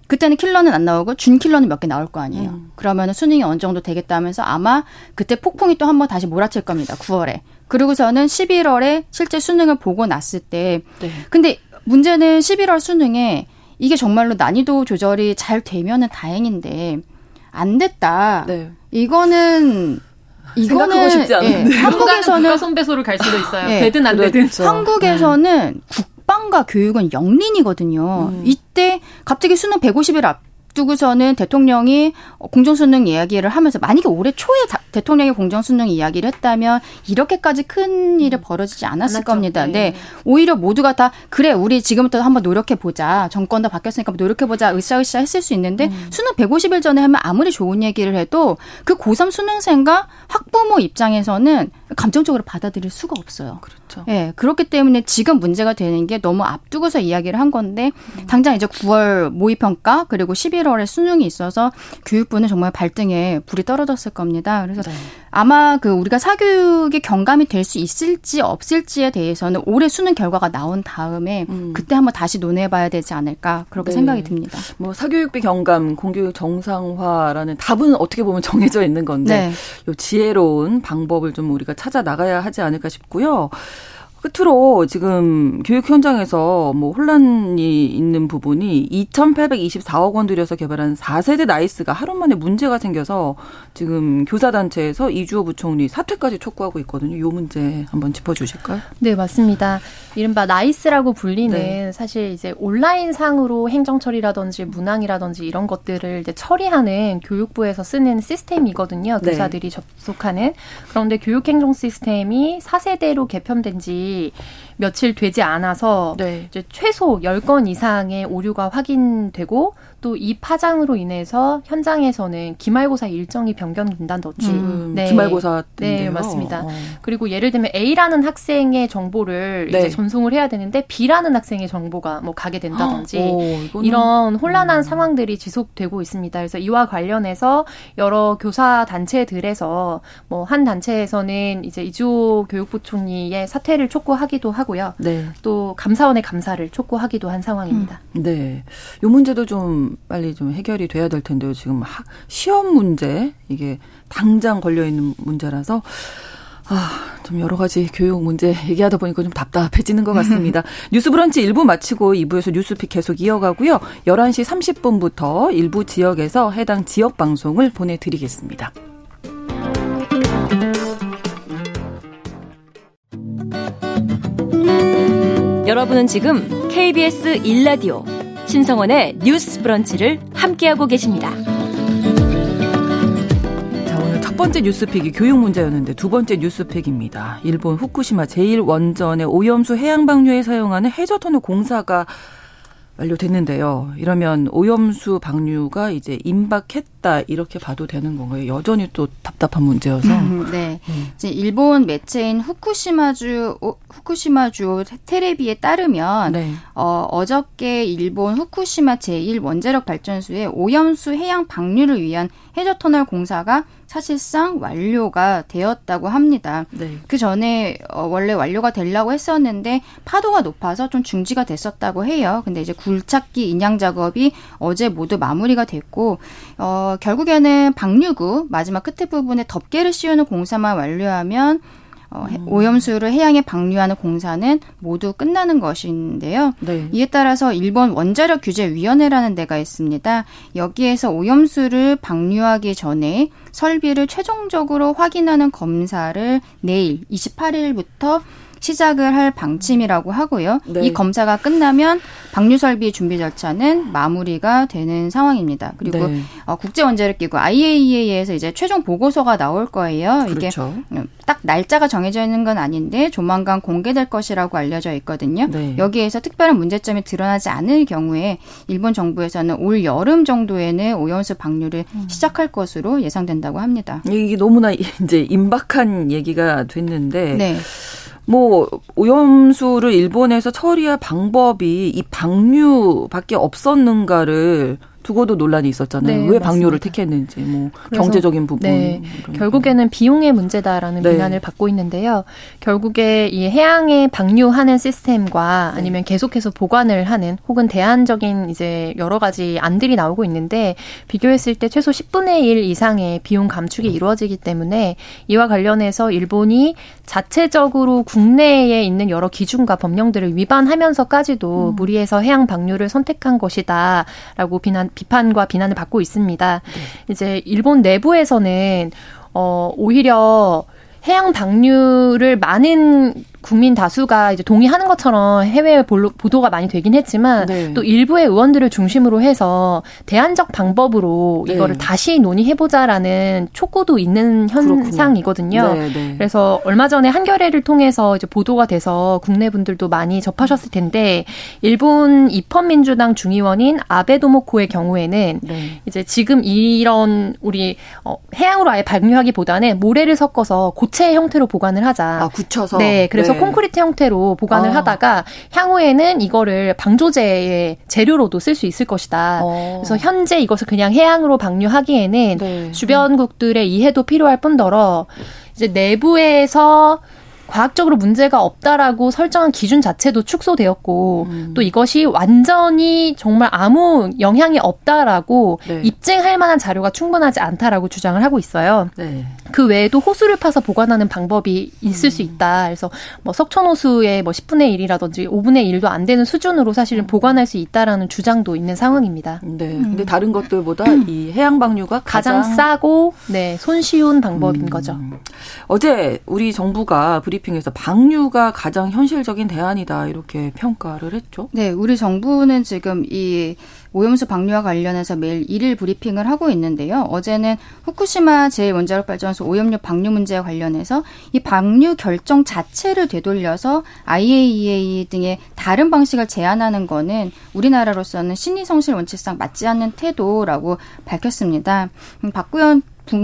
그때는 킬러는 안 나오고 준 킬러는 몇 개 나올 거 아니에요. 음. 그러면은 수능이 어느 정도 되겠다 하면서 아마 그때 폭풍이 또 한번 다시 몰아칠 겁니다. 9월에. 그리고서는 11월에 실제 수능을 보고 났을 때 네. 근데 문제는 11월 수능에 이게 정말로 난이도 조절이 잘 되면은 다행인데 안 됐다. 네. 이거는 이거는 쉽지 않은데 예, 한국에서는 손배소를 갈 수도 있어요. 예, 되든 안 되든. 그렇죠. 한국에서는 국방과 교육은 영린이거든요. 음. 이때 갑자기 수능 150일 앞 두고서는 대통령이 공정수능 이야기를 하면서 만약에 올해 초에 대통령이 공정수능 이야기를 했다면 이렇게까지 큰 일이 벌어지지 않았을 않았죠. 겁니다. 네. 네. 오히려 모두가 다 그래 우리 지금부터 한번 노력해 보자. 정권도 바뀌었으니까 노력해 보자. 으쌰으쌰 했을 수 있는데 음. 수능 150일 전에 하면 아무리 좋은 얘기를 해도 그 고3 수능생과 학부모 입장에서는 감정적으로 받아들일 수가 없어요. 그렇죠. 예. 그렇기 때문에 지금 문제가 되는 게 너무 앞두고서 이야기를 한 건데 음. 당장 이제 9월 모의 평가 그리고 11월에 수능이 있어서 교육부는 정말 발등에 불이 떨어졌을 겁니다. 그래서 네. 아마 그 우리가 사교육이 경감이 될 수 있을지 없을지에 대해서는 올해 수능 결과가 나온 다음에 음. 그때 한번 다시 논의해 봐야 되지 않을까 그렇게 네. 생각이 듭니다. 뭐 사교육비 경감, 공교육 정상화라는 답은 어떻게 보면 정해져 있는 건데 네. 요 지혜로운 방법을 좀 우리가 찾아 나가야 하지 않을까 싶고요. 끝으로 지금 교육 현장에서 뭐 혼란이 있는 부분이 2,824억 원 들여서 개발한 4세대 나이스가 하루 만에 문제가 생겨서 지금 교사단체에서 이주호 부총리 사퇴까지 촉구하고 있거든요. 이 문제 한번 짚어주실까요? 네, 맞습니다. 이른바 나이스라고 불리는 네. 사실 이제 온라인 상으로 행정 처리라든지 문항이라든지 이런 것들을 이제 처리하는 교육부에서 쓰는 시스템이거든요. 네. 교사들이 네. 접속하는. 그런데 교육행정 시스템이 4세대로 개편된 지 며칠 되지 않아서 네. 이제 최소 10건 이상의 오류가 확인되고 또 이 파장으로 인해서 현장에서는 기말고사 일정이 변경된다든지 음, 네. 기말고사 때인데요. 네, 맞습니다. 어. 그리고 예를 들면 A라는 학생의 정보를 네. 이제 전송을 해야 되는데 B라는 학생의 정보가 뭐 가게 된다든지 오, 이런 혼란한 음. 상황들이 지속되고 있습니다. 그래서 이와 관련해서 여러 교사 단체들에서 뭐 한 단체에서는 이제 이주호 교육부총리의 사퇴를 촉구하기도 하고 요. 네. 또 감사원의 감사를 촉구하기도 한 상황입니다. 음. 네. 요 문제도 좀 빨리 좀 해결이 돼야 될 텐데요. 지금 시험 문제 이게 당장 걸려 있는 문제라서 아, 좀 여러 가지 교육 문제 얘기하다 보니까 좀 답답해지는 것 같습니다. 뉴스 브런치 1부 마치고 2부에서 뉴스픽 계속 이어가고요. 11시 30분부터 일부 지역에서 해당 지역 방송을 보내드리겠습니다. 여러분은 지금 KBS 1라디오 신성원의 뉴스 브런치를 함께하고 계십니다. 자, 오늘 첫 번째 뉴스픽이 교육 문제였는데 두 번째 뉴스픽입니다. 일본 후쿠시마 제1원전의 오염수 해양 방류에 사용하는 해저터널 공사가 완료됐는데요. 이러면 오염수 방류가 이제 임박했다 이렇게 봐도 되는 건가요? 여전히 또 답답한 문제여서. 음, 네. 음. 이제 일본 매체인 후쿠시마주 후쿠시마주 테레비에 따르면 네. 어, 어저께 일본 후쿠시마 제1 원자력 발전소의 오염수 해양 방류를 위한 해저 터널 공사가 사실상 완료가 되었다고 합니다. 네. 그 전에 어, 원래 완료가 되려고 했었는데 파도가 높아서 좀 중지가 됐었다고 해요. 근데 이제 굴착기 인양 작업이 어제 모두 마무리가 됐고 어, 결국에는 방류구 마지막 끝에 부분에 덮개를 씌우는 공사만 완료하면 어, 음. 오염수를 해양에 방류하는 공사는 모두 끝나는 것인데요. 네. 이에 따라서 일본 원자력 규제 위원회라는 데가 있습니다. 여기에서 오염수를 방류하기 전에 설비를 최종적으로 확인하는 검사를 내일 28일부터 시작을 할 방침이라고 하고요. 네. 이 검사가 끝나면 방류 설비 준비 절차는 마무리가 되는 상황입니다. 그리고 네. 어, 국제 원자력 기구 IAEA에서 이제 최종 보고서가 나올 거예요. 그렇죠. 이게 음, 딱 날짜가 정해져 있는 건 아닌데 조만간 공개될 것이라고 알려져 있거든요. 네. 여기에서 특별한 문제점이 드러나지 않을 경우에 일본 정부에서는 올 여름 정도에는 오염수 방류를 음. 시작할 것으로 예상된다고 합니다. 이게 너무나 이제 임박한 얘기가 됐는데 네. 뭐 오염수를 일본에서 처리할 방법이 이 방류밖에 없었는가를 두고도 논란이 있었잖아요. 네, 왜 방류를 맞습니다. 택했는지, 뭐 경제적인 부분. 네, 결국에는 비용의 문제다라는 네. 비난을 받고 있는데요. 결국에 이 해양에 방류하는 시스템과 네. 아니면 계속해서 보관을 하는 혹은 대안적인 이제 여러 가지 안들이 나오고 있는데 비교했을 때 최소 10분의 1 이상의 비용 감축이 네. 이루어지기 때문에 이와 관련해서 일본이 자체적으로 국내에 있는 여러 기준과 법령들을 위반하면서까지도 음. 무리해서 해양 방류를 선택한 것이다라고 비난 비판과 비난을 받고 있습니다. 네. 이제 일본 내부에서는 어 오히려 해양 방류를 많은 국민 다수가 이제 동의하는 것처럼 해외 보도가 많이 되긴 했지만 네. 또 일부의 의원들을 중심으로 해서 대안적 방법으로 네. 이거를 다시 논의해보자라는 촉구도 있는 현상이거든요. 네, 네, 그래서 얼마 전에 한겨레를 통해서 이제 보도가 돼서 국내 분들도 많이 접하셨을 텐데 일본 입헌민주당 중의원인 아베 도모코의 경우에는 네. 이제 지금 이런 우리 어, 해양으로 아예 방류하기보다는 모래를 섞어서 고체 형태로 보관을 하자. 아, 굳혀서. 네, 그래서 그래서 네. 콘크리트 형태로 보관을 아. 하다가 향후에는 이거를 방조제의 재료로도 쓸 수 있을 것이다. 어. 그래서 현재 이것을 그냥 해양으로 방류하기에는 네. 주변국들의 이해도 필요할 뿐더러 이제 내부에서 과학적으로 문제가 없다라고 설정한 기준 자체도 축소되었고 음. 또 이것이 완전히 정말 아무 영향이 없다라고 네. 입증할 만한 자료가 충분하지 않다라고 주장을 하고 있어요. 네. 그 외에도 호수를 파서 보관하는 방법이 있을 음. 수 있다. 그래서 뭐 석촌 호수의 뭐 10분의 1이라든지 5분의 1도 안 되는 수준으로 사실은 보관할 수 있다라는 주장도 있는 상황입니다. 네. 음. 근데 다른 것들보다 이 해양 방류가 가장, 가장 싸고 네, 손쉬운 방법인 음. 거죠. 어제 우리 정부가 브리 브리핑에서 방류가 가장 현실적인 대안이다 이렇게 평가를 했죠. 네, 우리 정부는 지금 이 오염수 방류와 관련해서 매일 일일 브리핑을 하고 있는데요. 어제는 후쿠시마 제1원자력 발전소 오염료 방류 문제와 관련해서 이 방류 결정 자체를 되돌려서 IAEA 등의 다른 방식을 제안하는 거는 우리나라로서는 신의 성실 원칙상 맞지 않는 태도라고 밝혔습니다. 음, 박구현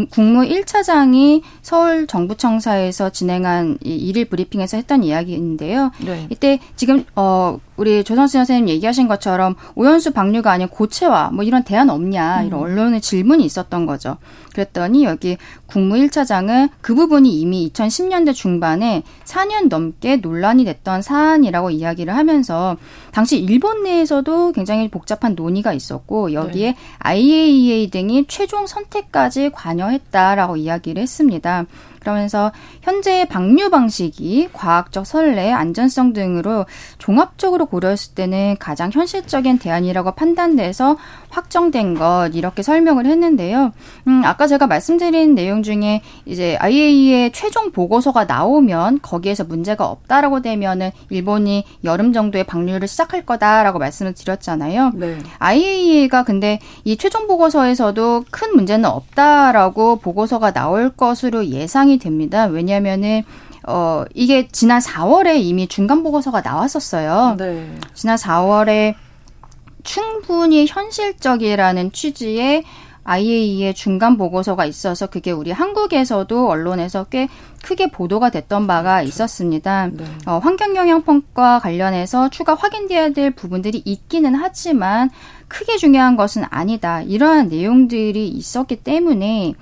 국무 1차장이 서울 정부청사에서 진행한 이 일일 브리핑에서 했던 이야기인데요. 네. 이때 지금 어 우리 조선수 선생님 얘기하신 것처럼 오연수 방류가 아닌 고체화 뭐 이런 대안 없냐 이런 음. 언론의 질문이 있었던 거죠. 그랬더니 여기 국무 1차장은 그 부분이 이미 2010년대 중반에 4년 넘게 논란이 됐던 사안이라고 이야기를 하면서 당시 일본 내에서도 굉장히 복잡한 논의가 있었고 여기에 네. IAEA 등이 최종 선택까지 관여했다라고 이야기를 했습니다. 그러면서 현재 방류 방식이 과학적 선례, 안전성 등으로 종합적으로 고려했을 때는 가장 현실적인 대안이라고 판단돼서 확정된 것 이렇게 설명을 했는데요. 음, 아까 제가 말씀드린 내용 중에 이제 IAEA의 최종 보고서가 나오면 거기에서 문제가 없다라고 되면은 일본이 여름 정도에 방류를 시작할 거다라고 말씀을 드렸잖아요. 네. IAEA가 근데 이 최종 보고서에서도 큰 문제는 없다라고 보고서가 나올 것으로 예상 이 됩니다. 왜냐하면은 어, 이게 지난 4월에 이미 중간 보고서가 나왔었어요. 네. 지난 4월에 충분히 현실적이라는 취지의 IAEA의 중간 보고서가 있어서 그게 우리 한국에서도 언론에서 꽤 크게 보도가 됐던 바가 있었습니다. 네. 어, 환경 영향 평가 관련해서 추가 확인돼야 될 부분들이 있기는 하지만 크게 중요한 것은 아니다. 이러한 내용들이 있었기 때문에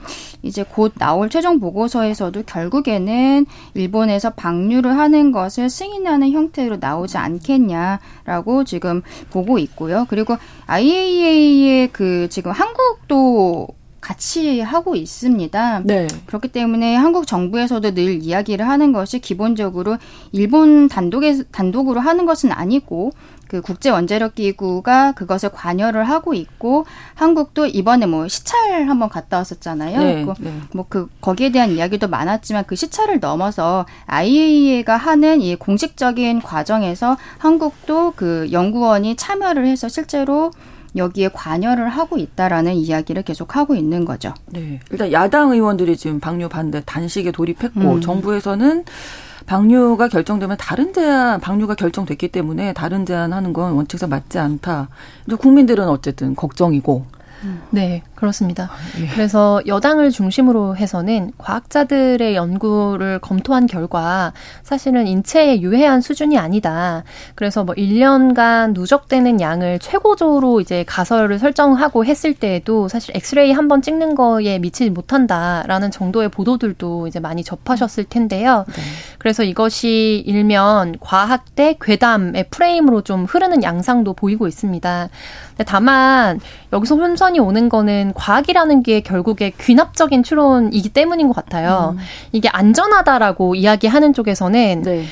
이제 곧 나올 최종 보고서에서도 결국에는 일본에서 방류를 하는 것을 승인하는 형태로 나오지 않겠냐라고 지금 보고 있고요. 그리고 IAEA의 그 지금 한국도 같이 하고 있습니다. 네. 그렇기 때문에 한국 정부에서도 늘 이야기를 하는 것이 기본적으로 일본 단독에 단독으로 하는 것은 아니고 그 국제 원자력 기구가 그것을 관여를 하고 있고 한국도 이번에 뭐 시찰 한번 갔다 왔었잖아요. 네, 네. 뭐그 거기에 대한 이야기도 많았지만 그 시찰을 넘어서 IAEA가 하는 이 공식적인 과정에서 한국도 그 연구원이 참여를 해서 실제로 여기에 관여를 하고 있다라는 이야기를 계속 하고 있는 거죠. 네. 일단 야당 의원들이 지금 방류 반대 단식에 돌입했고 음. 정부에서는 방류가 결정되면 다른 제한 방류가 결정됐기 때문에 다른 제한하는 건 원칙상 맞지 않다. 국민들은 어쨌든 걱정이고 네, 그렇습니다. 아, 예. 그래서 여당을 중심으로 해서는 과학자들의 연구를 검토한 결과 사실은 인체에 유해한 수준이 아니다. 그래서 뭐 1년간 누적되는 양을 최고조로 이제 가설을 설정하고 했을 때에도 사실 엑스레이 한 번 찍는 거에 미치지 못한다라는 정도의 보도들도 이제 많이 접하셨을 텐데요. 네. 그래서 이것이 일면 과학 대 괴담의 프레임으로 좀 흐르는 양상도 보이고 있습니다. 다만 여기서 혼선이 오는 거는 과학이라는 게 결국에 귀납적인 추론이기 때문인 것 같아요. 음. 이게 안전하다라고 이야기하는 쪽에서는 네.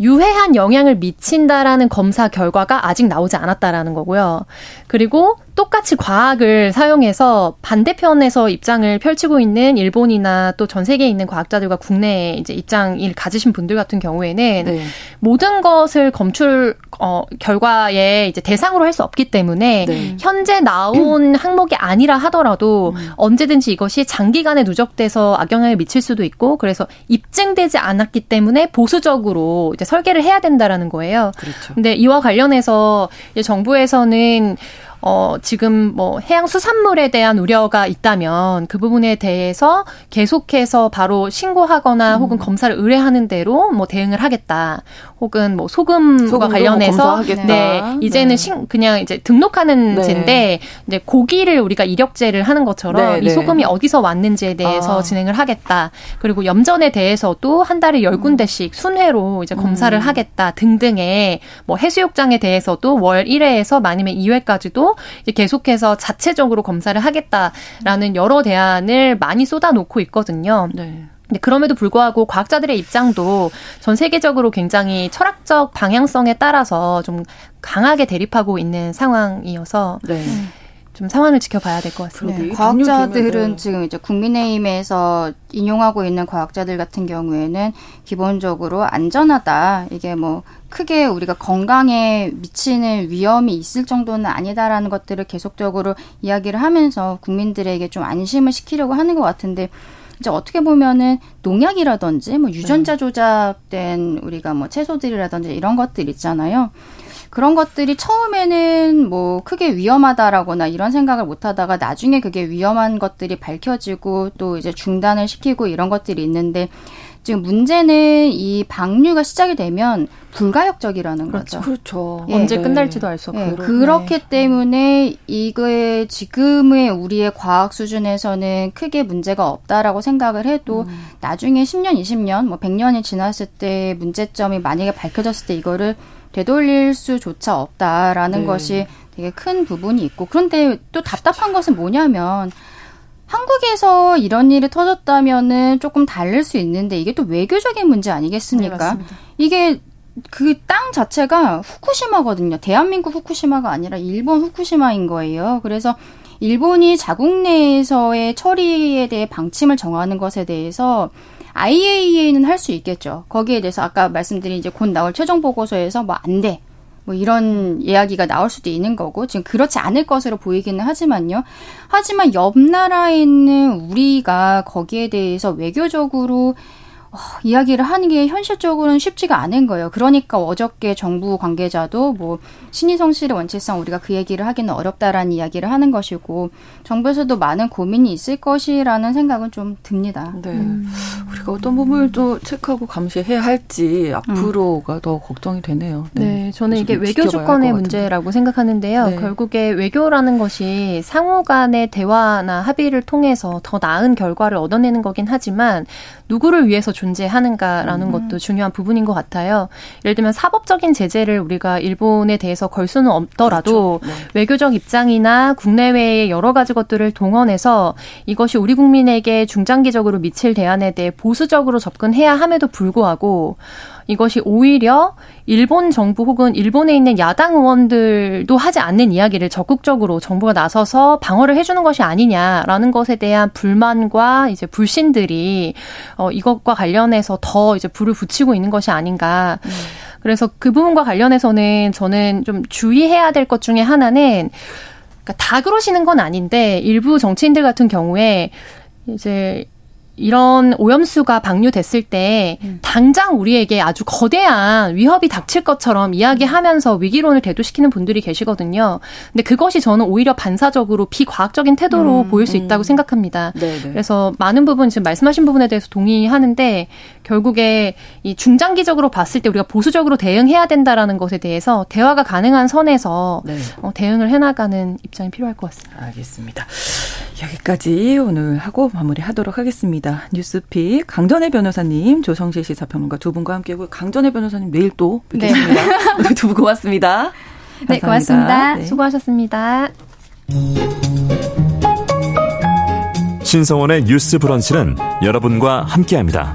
유해한 영향을 미친다라는 검사 결과가 아직 나오지 않았다라는 거고요. 그리고 똑같이 과학을 사용해서 반대편에서 입장을 펼치고 있는 일본이나 또 전 세계에 있는 과학자들과 국내에 이제 입장을 가지신 분들 같은 경우에는 네. 모든 것을 검출 어 결과에 이제 대상으로 할 수 없기 때문에 네. 현재 나온 항목이 아니라 하더라도 음. 언제든지 이것이 장기간에 누적돼서 악영향을 미칠 수도 있고 그래서 입증되지 않았기 때문에 보수적으로 이제 설계를 해야 된다라는 거예요. 그렇죠. 근데 이와 관련해서 이제 정부에서는 어, 지금 뭐 해양 수산물에 대한 우려가 있다면 그 부분에 대해서 계속해서 바로 신고하거나 음. 혹은 검사를 의뢰하는 대로 뭐 대응을 하겠다. 혹은 뭐 소금과 뭐 관련해서 네, 이제는 네. 신, 그냥 이제 등록하는 네. 제인데 이제 고기를 우리가 이력제를 하는 것처럼 네, 이 네. 소금이 어디서 왔는지에 대해서 아. 진행을 하겠다. 그리고 염전에 대해서도 한 달에 열 음. 군데씩 순회로 이제 검사를 음. 하겠다 등등의 뭐 해수욕장에 대해서도 월 1회에서 아니면 2회까지도 이제 계속해서 자체적으로 검사를 하겠다라는 여러 대안을 많이 쏟아놓고 있거든요. 네. 근데 그럼에도 불구하고 과학자들의 입장도 전 세계적으로 굉장히 철학적 방향성에 따라서 좀 강하게 대립하고 있는 상황이어서 네. 좀 상황을 지켜봐야 될 것 같습니다. 네, 과학자들은 지금 이제 국민의힘에서 인용하고 있는 과학자들 같은 경우에는 기본적으로 안전하다. 이게 뭐 크게 우리가 건강에 미치는 위험이 있을 정도는 아니다라는 것들을 계속적으로 이야기를 하면서 국민들에게 좀 안심을 시키려고 하는 것 같은데 이제 어떻게 보면은 농약이라든지 뭐 유전자 네. 조작된 우리가 뭐 채소들이라든지 이런 것들 있잖아요. 그런 것들이 처음에는 뭐 크게 위험하다라거나 이런 생각을 못 하다가 나중에 그게 위험한 것들이 밝혀지고 또 이제 중단을 시키고 이런 것들이 있는데 지금 문제는 이 방류가 시작이 되면 불가역적이라는 그렇죠. 거죠. 그렇죠. 예. 언제 끝날지도 알 수 없고. 예. 그렇기 네. 때문에 이거에 지금의 우리의 과학 수준에서는 크게 문제가 없다라고 생각을 해도 음. 나중에 10년, 20년, 뭐 100년이 지났을 때 문제점이 만약에 밝혀졌을 때 이거를 되돌릴 수조차 없다라는 네. 것이 되게 큰 부분이 있고 그런데 또 답답한 것은 뭐냐면 한국에서 이런 일이 터졌다면은 조금 다를 수 있는데 이게 또 외교적인 문제 아니겠습니까? 네, 이게 그 땅 자체가 후쿠시마거든요. 대한민국 후쿠시마가 아니라 일본 후쿠시마인 거예요. 그래서 일본이 자국 내에서의 처리에 대해 방침을 정하는 것에 대해서 IAEA는 할 수 있겠죠. 거기에 대해서 아까 말씀드린 이제 곧 나올 최종 보고서에서 뭐 안 돼. 뭐 이런 이야기가 나올 수도 있는 거고 지금 그렇지 않을 것으로 보이기는 하지만요. 하지만 옆 나라에 있는 우리가 거기에 대해서 외교적으로 어, 이야기를 하는 게 현실적으로는 쉽지가 않은 거예요. 그러니까 어저께 정부 관계자도 뭐 신의 성실의 원칙상 우리가 그 얘기를 하기는 어렵다라는 이야기를 하는 것이고 정부에서도 많은 고민이 있을 것이라는 생각은 좀 듭니다. 네. 음. 우리가 어떤 부분을 또 체크하고 감시해야 할지 앞으로가 음. 더 걱정이 되네요. 네, 네 저는 이게 외교 주권의 문제라고 생각하는데요. 네. 결국에 외교라는 것이 상호 간의 대화나 합의를 통해서 더 나은 결과를 얻어내는 거긴 하지만 누구를 위해서 존재하는가라는 음. 것도 중요한 부분인 것 같아요. 예를 들면 사법적인 제재를 우리가 일본에 대해서 걸 수는 없더라도 그렇죠. 네. 외교적 입장이나 국내외의 여러 가지 것들을 동원해서 이것이 우리 국민에게 중장기적으로 미칠 대안에 대해 보수적으로 접근해야 함에도 불구하고 이것이 오히려 일본 정부 혹은 일본에 있는 야당 의원들도 하지 않는 이야기를 적극적으로 정부가 나서서 방어를 해주는 것이 아니냐라는 것에 대한 불만과 이제 불신들이 어, 이것과 관련해서 더 이제 불을 붙이고 있는 것이 아닌가. 음. 그래서 그 부분과 관련해서는 저는 좀 주의해야 될 것 중에 하나는 그러니까 다 그러시는 건 아닌데 일부 정치인들 같은 경우에 이제 이런 오염수가 방류됐을 때 음. 당장 우리에게 아주 거대한 위협이 닥칠 것처럼 이야기하면서 위기론을 대두시키는 분들이 계시거든요. 근데 그것이 저는 오히려 반사적으로 비과학적인 태도로 음, 보일 수 있다고 음. 생각합니다. 네네. 네. 그래서 많은 부분 지금 말씀하신 부분에 대해서 동의하는데 결국에 이 중장기적으로 봤을 때 우리가 보수적으로 대응해야 된다라는 것에 대해서 대화가 가능한 선에서 네. 어, 대응을 해나가는 입장이 필요할 것 같습니다. 알겠습니다. 여기까지 오늘 하고 마무리하도록 하겠습니다. 뉴스픽 강전혜 변호사님, 조성실 시사평론가 두 분과 함께하고 강전혜 변호사님 내일 또 뵙겠습니다. 네. 두분 고맙습니다. 네, 고맙습니다. 네. 수고하셨습니다. 신성원의 뉴스 브런치는 여러분과 함께합니다.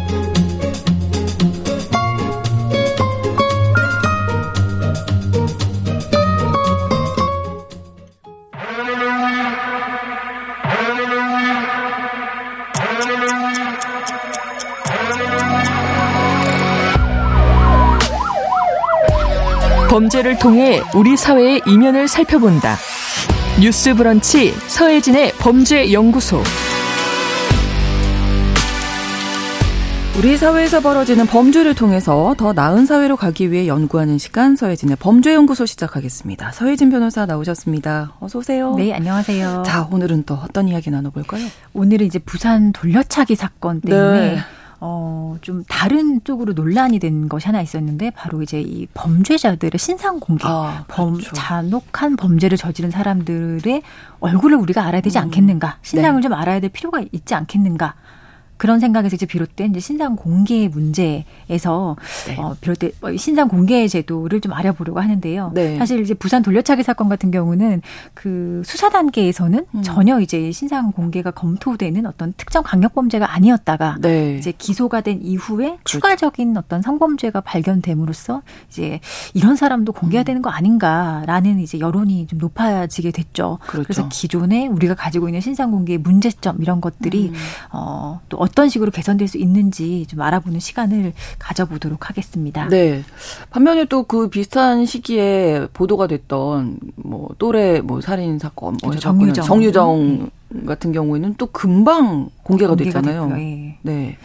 범죄를 통해 우리 사회의 이면을 살펴본다. 뉴스 브런치 서혜진의 범죄 연구소. 우리 사회에서 벌어지는 범죄를 통해서 더 나은 사회로 가기 위해 연구하는 시간 서혜진의 범죄연구소 시작하겠습니다. 서혜진 변호사 나오셨습니다. 어서 오세요. 네, 안녕하세요. 자, 오늘은 또 어떤 이야기 나눠볼까요? 오늘은 이제 부산 돌려차기 사건 때문에 네. 어, 좀 다른 쪽으로 논란이 된 것이 하나 있었는데 바로 이제 이 범죄자들의 신상 공개, 아, 범 그렇죠. 잔혹한 범죄를 저지른 사람들의 얼굴을 우리가 알아야 되지 음. 않겠는가? 신상을 네. 좀 알아야 될 필요가 있지 않겠는가? 그런 생각에서 이제 비롯된 이제 신상 공개 문제에서 네. 어, 비롯된 뭐 신상 공개 제도를 좀 알아보려고 하는데요. 네. 사실 이제 부산 돌려차기 사건 같은 경우는 그 수사 단계에서는 음. 전혀 이제 신상 공개가 검토되는 어떤 특정 강력 범죄가 아니었다가 네. 이제 기소가 된 이후에 그렇죠. 추가적인 어떤 성범죄가 발견됨으로써 이제 이런 사람도 공개해야 음. 되는 거 아닌가라는 이제 여론이 좀 높아지게 됐죠. 그렇죠. 그래서 기존에 우리가 가지고 있는 신상 공개의 문제점 이런 것들이 음. 어또 어떤 식으로 개선될 수 있는지 좀 알아보는 시간을 가져보도록 하겠습니다. 네. 반면에 또 그 비슷한 시기에 보도가 됐던 뭐 또래 뭐 살인 사건, 뭐 정유정, 정유정 네. 같은 경우에는 또 금방 공개가, 공개가 됐잖아요. 됐고요. 예. 네.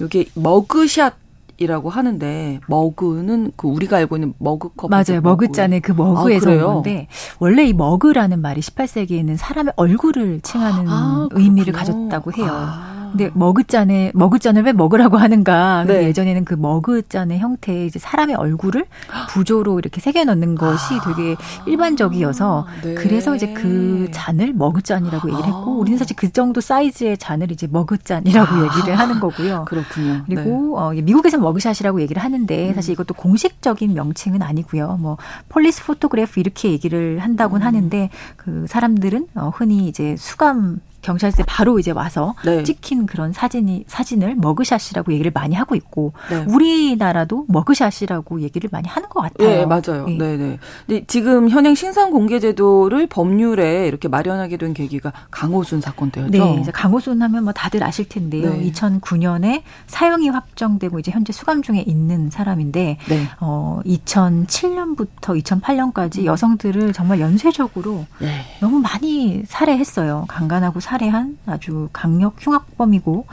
이게 머그샷 이라고 하는데 머그는 그 우리가 알고 있는 머그컵 맞아요 머그잔의 그 머그에서 아, 온 건데 원래 이 머그라는 말이 18세기에는 사람의 얼굴을 칭하는 아, 의미를 가졌다고 해요. 아. 근데 머그잔에 머그잔을 왜 머그라고 하는가? 네. 예전에는 그 머그잔의 형태의 이제 사람의 얼굴을 부조로 이렇게 새겨 넣는 것이 아. 되게 일반적이어서 네. 그래서 이제 그 잔을 머그잔이라고 얘기를 했고 아. 우리는 사실 그 정도 사이즈의 잔을 이제 머그잔이라고 아. 얘기를 하는 거고요. 그렇군요. 그리고 네. 어, 미국에서 머그샷이라고 얘기를 하는데 음. 사실 이것도 공식적인 명칭은 아니고요. 뭐 police photograph 이렇게 얘기를 한다고는 음. 하는데 그 사람들은 어, 흔히 이제 수감 경찰서에 바로 이제 와서 네. 찍힌 그런 사진이 사진을 머그샷이라고 얘기를 많이 하고 있고 네. 우리나라도 머그샷이라고 얘기를 많이 하는 것 같아요. 네, 맞아요. 네, 네. 네. 근데 지금 현행 신상 공개 제도를 법률에 이렇게 마련하게 된 계기가 강호순 사건 때였죠. 네, 이제 강호순 하면 뭐 다들 아실 텐데요. 네. 2009년에 사형이 확정되고 이제 현재 수감 중에 있는 사람인데 네. 어 2007년부터 2008년까지 음. 여성들을 정말 연쇄적으로 네. 너무 많이 살해했어요. 강간하고 살해한 아주 강력 흉악범이고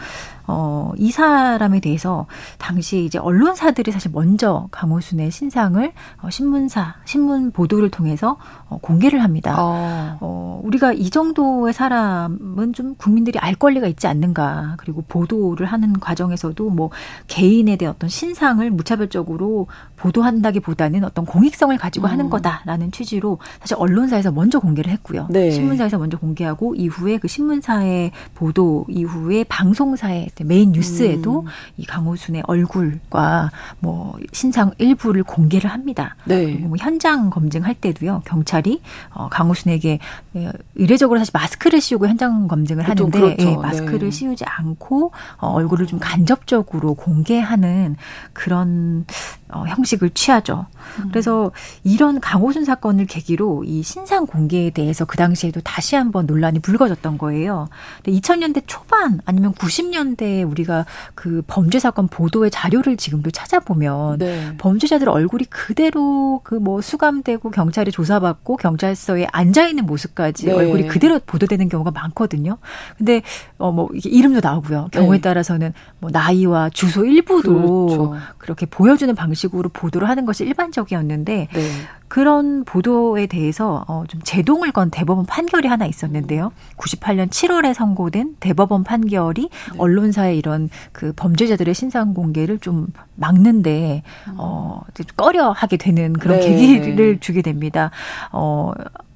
어, 이 사람에 대해서 당시 이제 언론사들이 사실 먼저 강호순의 신상을 어, 신문사, 신문 보도를 통해서 어, 공개를 합니다. 어. 어, 우리가 이 정도의 사람은 좀 국민들이 알 권리가 있지 않는가. 그리고 보도를 하는 과정에서도 뭐 개인에 대한 어떤 신상을 무차별적으로 보도한다기보다는 어떤 공익성을 가지고 음. 하는 거다라는 취지로 사실 언론사에서 먼저 공개를 했고요. 네. 신문사에서 먼저 공개하고 이후에 그 신문사의 보도 이후에 방송사의 메인 뉴스에도 음. 이 강호순의 얼굴과 뭐 신상 일부를 공개를 합니다. 네. 그리고 뭐 현장 검증할 때도요 경찰이 어, 강호순에게 예, 의례적으로 사실 마스크를 씌우고 현장 검증을 하는데 그렇죠. 예, 마스크를 네. 씌우지 않고 어, 얼굴을 좀 간접적으로 공개하는 그런 어, 형식을 취하죠. 음. 그래서 이런 강호순 사건을 계기로 이 신상 공개에 대해서 그 당시에도 다시 한번 논란이 불거졌던 거예요. 근데 2000년대 초반 아니면 90년대에 우리가 그 범죄 사건 보도의 자료를 지금도 찾아보면 네. 범죄자들 얼굴이 그대로 그 뭐 수감되고 경찰에 조사받고 경찰서에 앉아 있는 모습까지 네. 얼굴이 그대로 보도되는 경우가 많거든요. 근데 어 뭐 이름도 나오고요. 경우에 네. 따라서는 뭐 나이와 주소 일부도 그렇죠. 그렇게 보여주는 방식 방식으로 보도를 하는 것이 일반적이었는데 네. 그런 보도에 대해서 어, 좀 제동을 건 대법원 판결이 하나 있었는데요. 98년 7월에 선고된 대법원 판결이 네. 언론사의 이런 그 범죄자들의 신상 공개를 좀 막는데 어, 꺼려 하게 되는 그런 네. 계기를 주게 됩니다. 어,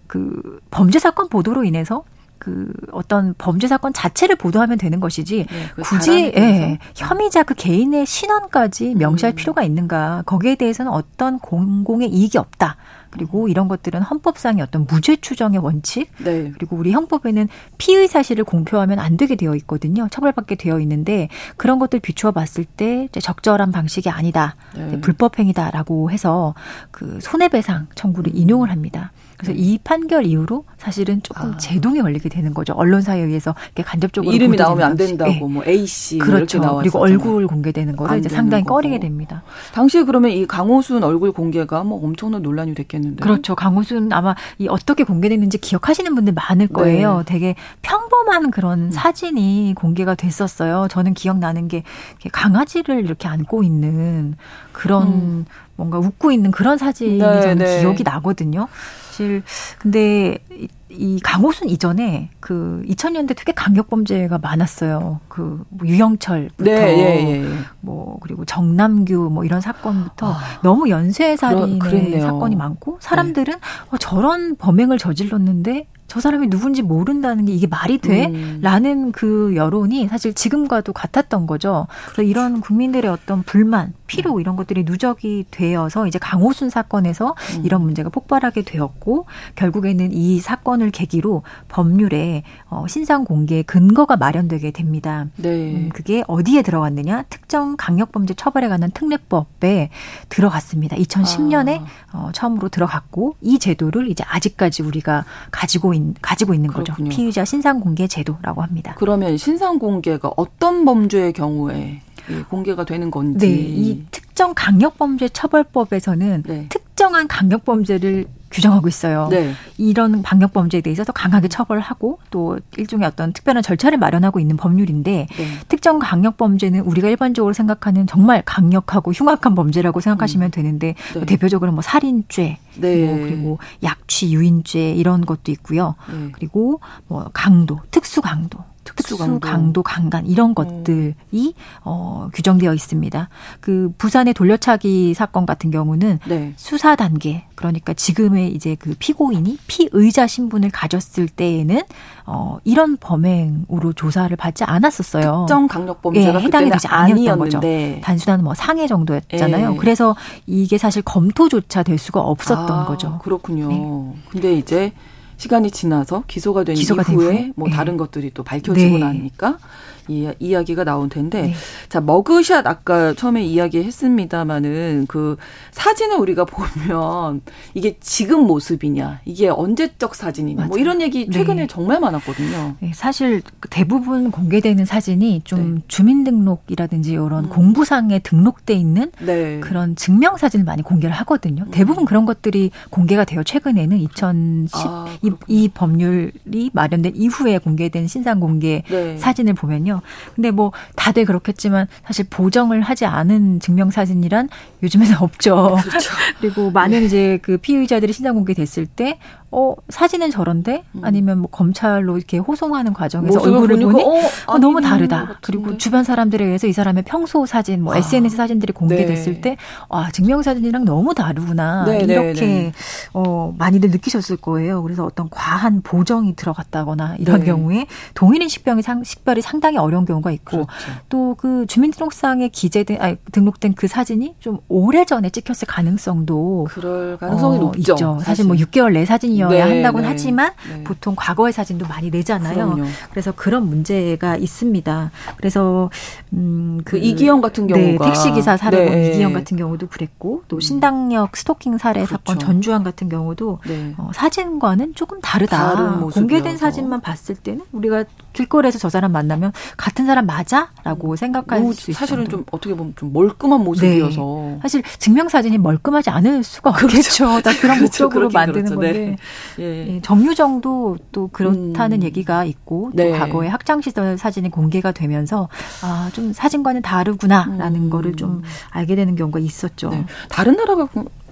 그 범죄 사건 보도로 인해서 그 어떤 범죄 사건 자체를 보도하면 되는 것이지 네, 그 굳이 예, 혐의자 그 개인의 신원까지 명시할 음. 필요가 있는가 거기에 대해서는 어떤 공공의 이익이 없다. 그리고 음. 이런 것들은 헌법상의 어떤 무죄 추정의 원칙 네. 그리고 우리 형법에는 피의 사실을 공표하면 안 되게 되어 있거든요. 처벌받게 되어 있는데 그런 것들 비추어 봤을 때 적절한 방식이 아니다. 네. 불법 행위다라고 해서 그 손해배상 청구를 인용을 합니다. 그래서 이 판결 이후로 사실은 조금 아. 제동이 걸리게 되는 거죠. 언론사에 의해서 이렇게 간접적으로 이름이 나오면 안 된다고 네. 뭐 A 씨 그렇죠. 그리고 얼굴 공개되는 거를 이제 상당히 거고. 꺼리게 됩니다. 당시에 그러면 이 강호순 얼굴 공개가 뭐 엄청난 논란이 됐겠는데. 그렇죠. 강호순 아마 이 어떻게 공개됐는지 기억하시는 분들 많을 네. 거예요. 네. 되게 평범한 그런 음. 사진이 공개가 됐었어요. 저는 기억나는 게 강아지를 이렇게 안고 있는 그런 음. 뭔가 웃고 있는 그런 사진이 네, 저는 네. 기억이 나거든요. 사실 근데 이 강호순 이전에 그 2000년대 되게 강력 범죄가 많았어요. 그뭐 유영철부터 네, 예, 예, 예. 뭐 그리고 정남규 뭐 이런 사건부터 아, 너무 연쇄 살인의 사건이 많고 사람들은 네. 어, 저런 범행을 저질렀는데 저 사람이 누군지 모른다는 게 이게 말이 돼? 음. 라는 그 여론이 사실 지금과도 같았던 거죠. 그래서 이런 국민들의 어떤 불만, 피로 음. 이런 것들이 누적이 되어서 이제 강호순 사건에서 음. 이런 문제가 폭발하게 되었고 결국에는 이 사건을 계기로 법률에 어, 신상 공개 근거가 마련되게 됩니다. 네. 음, 그게 어디에 들어갔느냐? 특정 강력범죄 처벌에 관한 특례법에 들어갔습니다. 2010년에 아. 어, 처음으로 들어갔고 이 제도를 이제 아직까지 우리가 가지고 있는 가지고 있는 그렇군요. 거죠. 피의자 신상 공개 제도라고 합니다. 그러면 신상 공개가 어떤 범죄의 경우에 공개가 되는 건지. 네, 이 특정 강력범죄 처벌법에서는 네. 특정한 강력범죄를 규정하고 있어요. 네. 이런 방역 범죄에 대해서 더 강하게 처벌하고 또 일종의 어떤 특별한 절차를 마련하고 있는 법률인데 네. 특정 강력 범죄는 우리가 일반적으로 생각하는 정말 강력하고 흉악한 범죄라고 생각하시면 음. 되는데 네. 뭐 대표적으로 뭐 살인죄, 네. 뭐 그리고 약취, 유인죄 이런 것도 있고요. 네. 그리고 뭐 강도, 특수 강도 특수, 강도, 강간 이런 것들이 어, 규정되어 있습니다. 그 부산의 돌려차기 사건 같은 경우는 네. 수사 단계 그러니까 지금의 이제 그 피고인이 피의자 신분을 가졌을 때에는 어, 이런 범행으로 조사를 받지 않았었어요. 특정 강력 범죄가 예, 해당이 되지 아니었던 거죠. 단순한 뭐 상해 정도였잖아요. 예. 그래서 이게 사실 검토조차 될 수가 없었던 아, 거죠. 그렇군요. 네. 근데 이제 시간이 지나서 기소가 된 기소가 이후에 뭐 네. 다른 것들이 또 밝혀지고 네. 나니까 이, 이야기가 나온 텐데 네. 자 머그샷 아까 처음에 이야기했습니다마는 그 사진을 우리가 보면 이게 지금 모습이냐 이게 언제적 사진이냐 뭐 맞아요. 뭐 이런 얘기 최근에 네. 정말 많았거든요. 네, 사실 대부분 공개되는 사진이 좀 네. 주민등록이라든지 이런 음. 공부상에 등록돼 있는 네. 그런 증명 사진을 많이 공개를 하거든요. 음. 대부분 그런 것들이 공개가 돼요. 최근에는 2010 아, 이, 이 법률이 마련된 이후에 공개된 신상 공개 네. 사진을 보면요. 거거든요. 근데 뭐 다들 그렇겠지만 사실 보정을 하지 않은 증명 사진이란 요즘에는 없죠. 그렇죠. 그리고 많은 네. 이제 그 피의자들이 신상 공개됐을 때 어, 사진은 저런데 음. 아니면 뭐 검찰로 이렇게 호송하는 과정에서 얼굴을 보니 어, 어, 너무 다르다. 그리고 주변 사람들에 의해서 이 사람의 평소 사진, 뭐 아. SNS 사진들이 공개됐을 네. 때 아, 증명 사진이랑 너무 다르구나. 네, 네 이렇게 네, 어, 많이들 느끼셨을 거예요. 그래서 어떤 과한 보정이 들어갔다거나 이런 네. 경우에 동일인 식별이 상, 식별이 상당히 어려운 경우가 있고 그렇죠. 또그 주민등록상에 기재된 아니, 등록된 그 사진이 좀 오래 전에 찍혔을 가능성도 그럴 가능성이 어, 높죠. 있죠. 사실, 사실 뭐 6개월 내 사진이요. 사진이어야 네, 한다고는 네, 하지만 네. 보통 과거의 사진도 많이 내잖아요. 그럼요. 그래서 그런 문제가 있습니다. 그래서 음그 그 이기영 같은 네, 경우가 택시 기사 사례 네. 이기영 같은 경우도 그랬고 또 음. 신당역 스토킹 사례 그렇죠. 사건 전주환 같은 경우도 네. 어, 사진과는 조금 다르다. 공개된 사진만 봤을 때는 우리가 길거리에서 저 사람 만나면 같은 사람 맞아?라고 음. 생각할 오, 수 있어요. 사실은 좀 어떻게 보면 좀 멀끔한 모습이어서 네. 사실 증명 사진이 멀끔하지 않을 수가 그렇죠. 없겠죠. 다 그런 그렇죠. 목적으로 만드는 그렇죠. 건데 예. 예. 정유정도 또 그렇다는 음. 얘기가 있고 또 네. 과거에 학창 시절 사진이 공개가 되면서 아 좀 사진과는 다르구나라는 음. 거를 좀 알게 되는 경우가 있었죠. 네. 다른 나라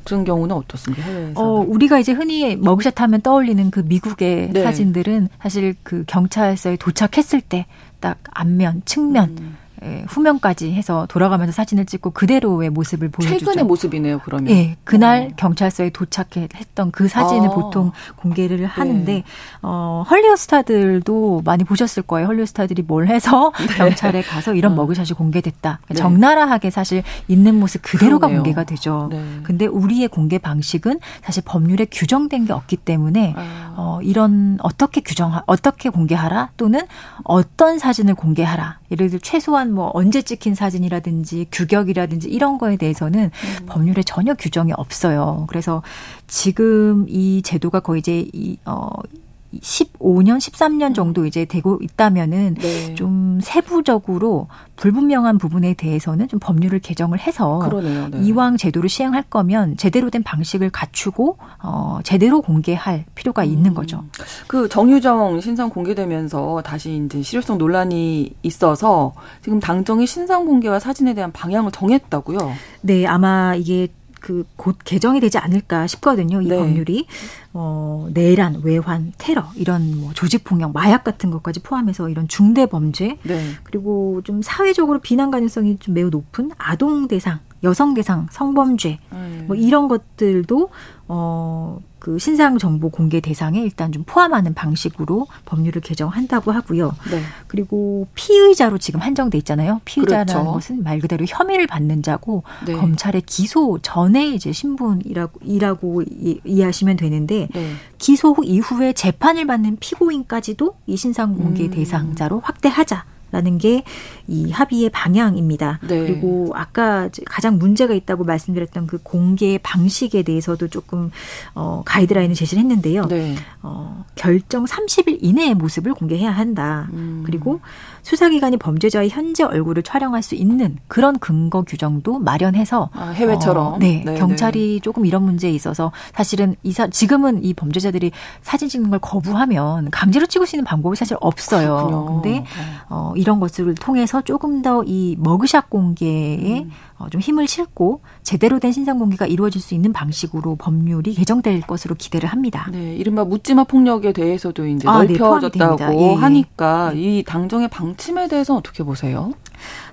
같은 경우는 어떻습니까? 해외에서? 어, 우리가 이제 흔히 머그샷 하면 떠올리는 그 미국의 네. 사진들은 사실 그 경찰서에 도착했을 때 딱 앞면, 측면 음. 예, 후면까지 해서 돌아가면서 사진을 찍고 그대로의 모습을 보여주죠. 최근의 모습이네요, 그러면. 예, 그날 어. 경찰서에 도착했던 그 사진을 어. 보통 공개를 네. 하는데 네. 어, 헐리우드 스타들도 많이 보셨을 거예요. 헐리우드 스타들이 뭘 해서 네. 경찰에 가서 이런 어. 머그샷이 공개됐다. 네. 적나라하게 사실 있는 모습 그대로가 그러네요. 공개가 되죠. 네. 근데 우리의 공개 방식은 사실 법률에 규정된 게 없기 때문에 아. 어, 이런 어떻게 규정 어떻게 공개하라 또는 어떤 사진을 공개하라. 예를 들어 최소한 뭐 언제 찍힌 사진이라든지 규격이라든지 이런 거에 대해서는 음. 법률에 전혀 규정이 없어요. 그래서 지금 이 제도가 거의 이제 이, 어, 15년, 13년 정도 이제 되고 있다면은 네. 좀 세부적으로 불분명한 부분에 대해서는 좀 법률을 개정을 해서 그러네요, 네. 이왕 제도를 시행할 거면 제대로 된 방식을 갖추고 어 제대로 공개할 필요가 음. 있는 거죠. 그 정유정 신상 공개되면서 다시 이제 실효성 논란이 있어서 지금 당정이 신상 공개와 사진에 대한 방향을 정했다고요? 네, 아마 이게 그 곧 개정이 되지 않을까 싶거든요. 이 네. 법률이 어 내란, 외환, 테러 이런 뭐 조직 폭력, 마약 같은 것까지 포함해서 이런 중대 범죄 네. 그리고 좀 사회적으로 비난 가능성이 좀 매우 높은 아동 대상, 여성 대상 성범죄 음. 뭐 이런 것들도 어 그 신상 정보 공개 대상에 일단 좀 포함하는 방식으로 법률을 개정한다고 하고요. 네. 그리고 피의자로 지금 한정돼 있잖아요. 피의자라는 그렇죠. 것은 말 그대로 혐의를 받는 자고 네. 검찰의 기소 전에 이제 신분이라고 이라고 이 해하시면 되는데 네. 기소 이후에 재판을 받는 피고인까지도 이 신상 공개 음. 대상자로 확대하자. 라는 게 이 합의의 방향입니다. 네. 그리고 아까 가장 문제가 있다고 말씀드렸던 그 공개 방식에 대해서도 조금 어 가이드라인을 제시를 했는데요. 네. 어 결정 30일 이내의 모습을 공개해야 한다. 음. 그리고 수사기관이 범죄자의 현재 얼굴을 촬영할 수 있는 그런 근거 규정도 마련해서 아, 해외처럼 어, 네, 네 경찰이 네. 조금 이런 문제에 있어서 사실은 이사 지금은 이 범죄자들이 사진 찍는 걸 거부하면 강제로 찍을 수 있는 방법이 사실 없어요. 그렇군요. 근데 어 이런 것들을 통해서 조금 더 이 머그샷 공개에 음. 어, 좀 힘을 실고 제대로 된 신상 공개가 이루어질 수 있는 방식으로 법률이 개정될 것으로 기대를 합니다. 네, 이른바 묻지마 폭력에 대해서도 이제 아, 네, 넓혀졌다고 네, 예, 하니까 이 당정의 방침에 대해서 어떻게 보세요?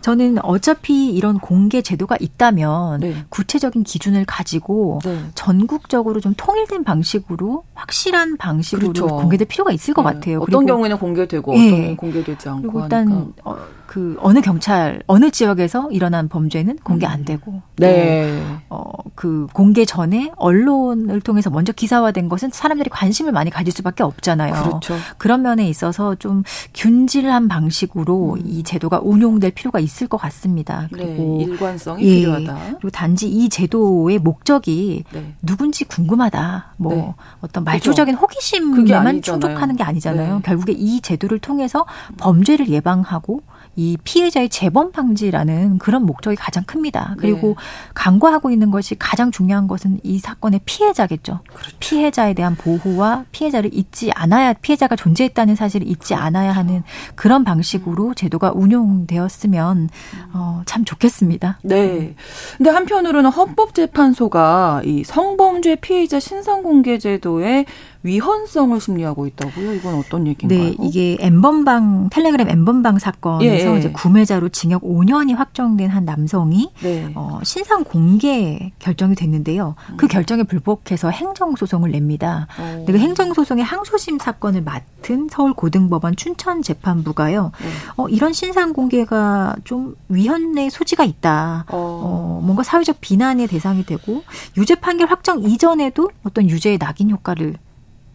저는 어차피 이런 공개 제도가 있다면 네. 구체적인 기준을 가지고 네. 전국적으로 좀 통일된 방식으로 확실한 방식으로 그렇죠. 공개될 필요가 있을 것 네. 같아요. 어떤 경우에는 공개되고 어떤 경우는 공개되지 않고 일단 어, 그 어느 경찰 어느 지역에서 일어난 범죄는 공개 안 되고 네. 어그 공개 전에 언론을 통해서 먼저 기사화된 것은 사람들이 관심을 많이 가질 수밖에 없잖아요. 그렇죠. 그런 면에 있어서 좀 균질한 방식으로 음. 이 제도가 운용될 필요가 있을 것 같습니다. 네, 그리고 네, 일관성이 예, 필요하다. 그리고 단지 이 제도의 목적이 네. 누군지 궁금하다. 뭐 네. 어떤 말조적인 호기심에만 충족하는 게 아니잖아요. 네. 결국에 이 제도를 통해서 범죄를 예방하고 이 피해자의 재범 방지라는 그런 목적이 가장 큽니다. 그리고 네. 강구하고 있는 것이 가장 중요한 것은 이 사건의 피해자겠죠. 그렇죠. 피해자에 대한 보호와 피해자를 잊지 않아야 피해자가 존재했다는 사실을 잊지 그렇죠. 않아야 하는 그런 방식으로 제도가 운용되었으면 어, 참 좋겠습니다. 네. 근데 한편으로는 헌법재판소가 이 성범죄 피해자 신상 공개 제도에 위헌성을 심리하고 있다고요? 이건 어떤 얘기인가요? 네, 이게 엠번방 텔레그램 엠번방 사건에서 예. 이제 구매자로 징역 5년이 확정된 한 남성이 네. 어, 신상 공개 결정이 됐는데요. 그 음. 결정에 불복해서 행정 소송을 냅니다. 어. 그 행정 소송의 항소심 사건을 맡은 서울 고등법원 춘천 재판부가요. 네. 어, 이런 신상 공개가 좀 위헌의 소지가 있다. 어. 어, 뭔가 사회적 비난의 대상이 되고 유죄 판결 확정 이전에도 어떤 유죄의 낙인 효과를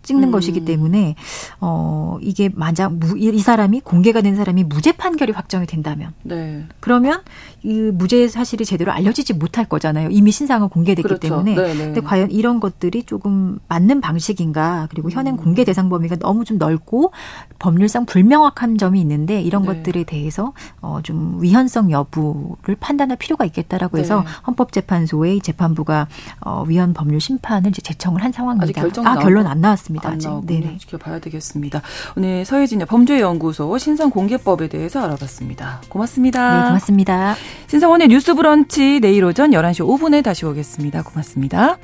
찍는 음. 것이기 때문에 어 이게 만약 무, 이 사람이 공개가 된 사람이 무죄 판결이 확정이 된다면 네. 그러면 이 무죄 사실이 제대로 알려지지 못할 거잖아요. 이미 신상은 공개됐기 그렇죠. 때문에. 네네. 네. 근데 과연 이런 것들이 조금 맞는 방식인가? 그리고 현행 음. 공개 대상 범위가 너무 좀 넓고 법률상 불명확한 점이 있는데 이런 네. 것들에 대해서 어좀 위헌성 여부를 판단할 필요가 있겠다라고 해서 네. 헌법재판소의 재판부가 어 위헌 법률 심판을 이제 제청을 한 상황입니다. 아직 결정 아 결론 안 나왔습니다. 안 아직. 네 지켜봐야 되겠습니다. 오늘 서혜진의 범죄연구소 신상 공개법에 대해서 알아봤습니다. 고맙습니다. 네, 고맙습니다. 신성원의 뉴스 브런치 내일 오전 11시 5분에 다시 오겠습니다. 고맙습니다.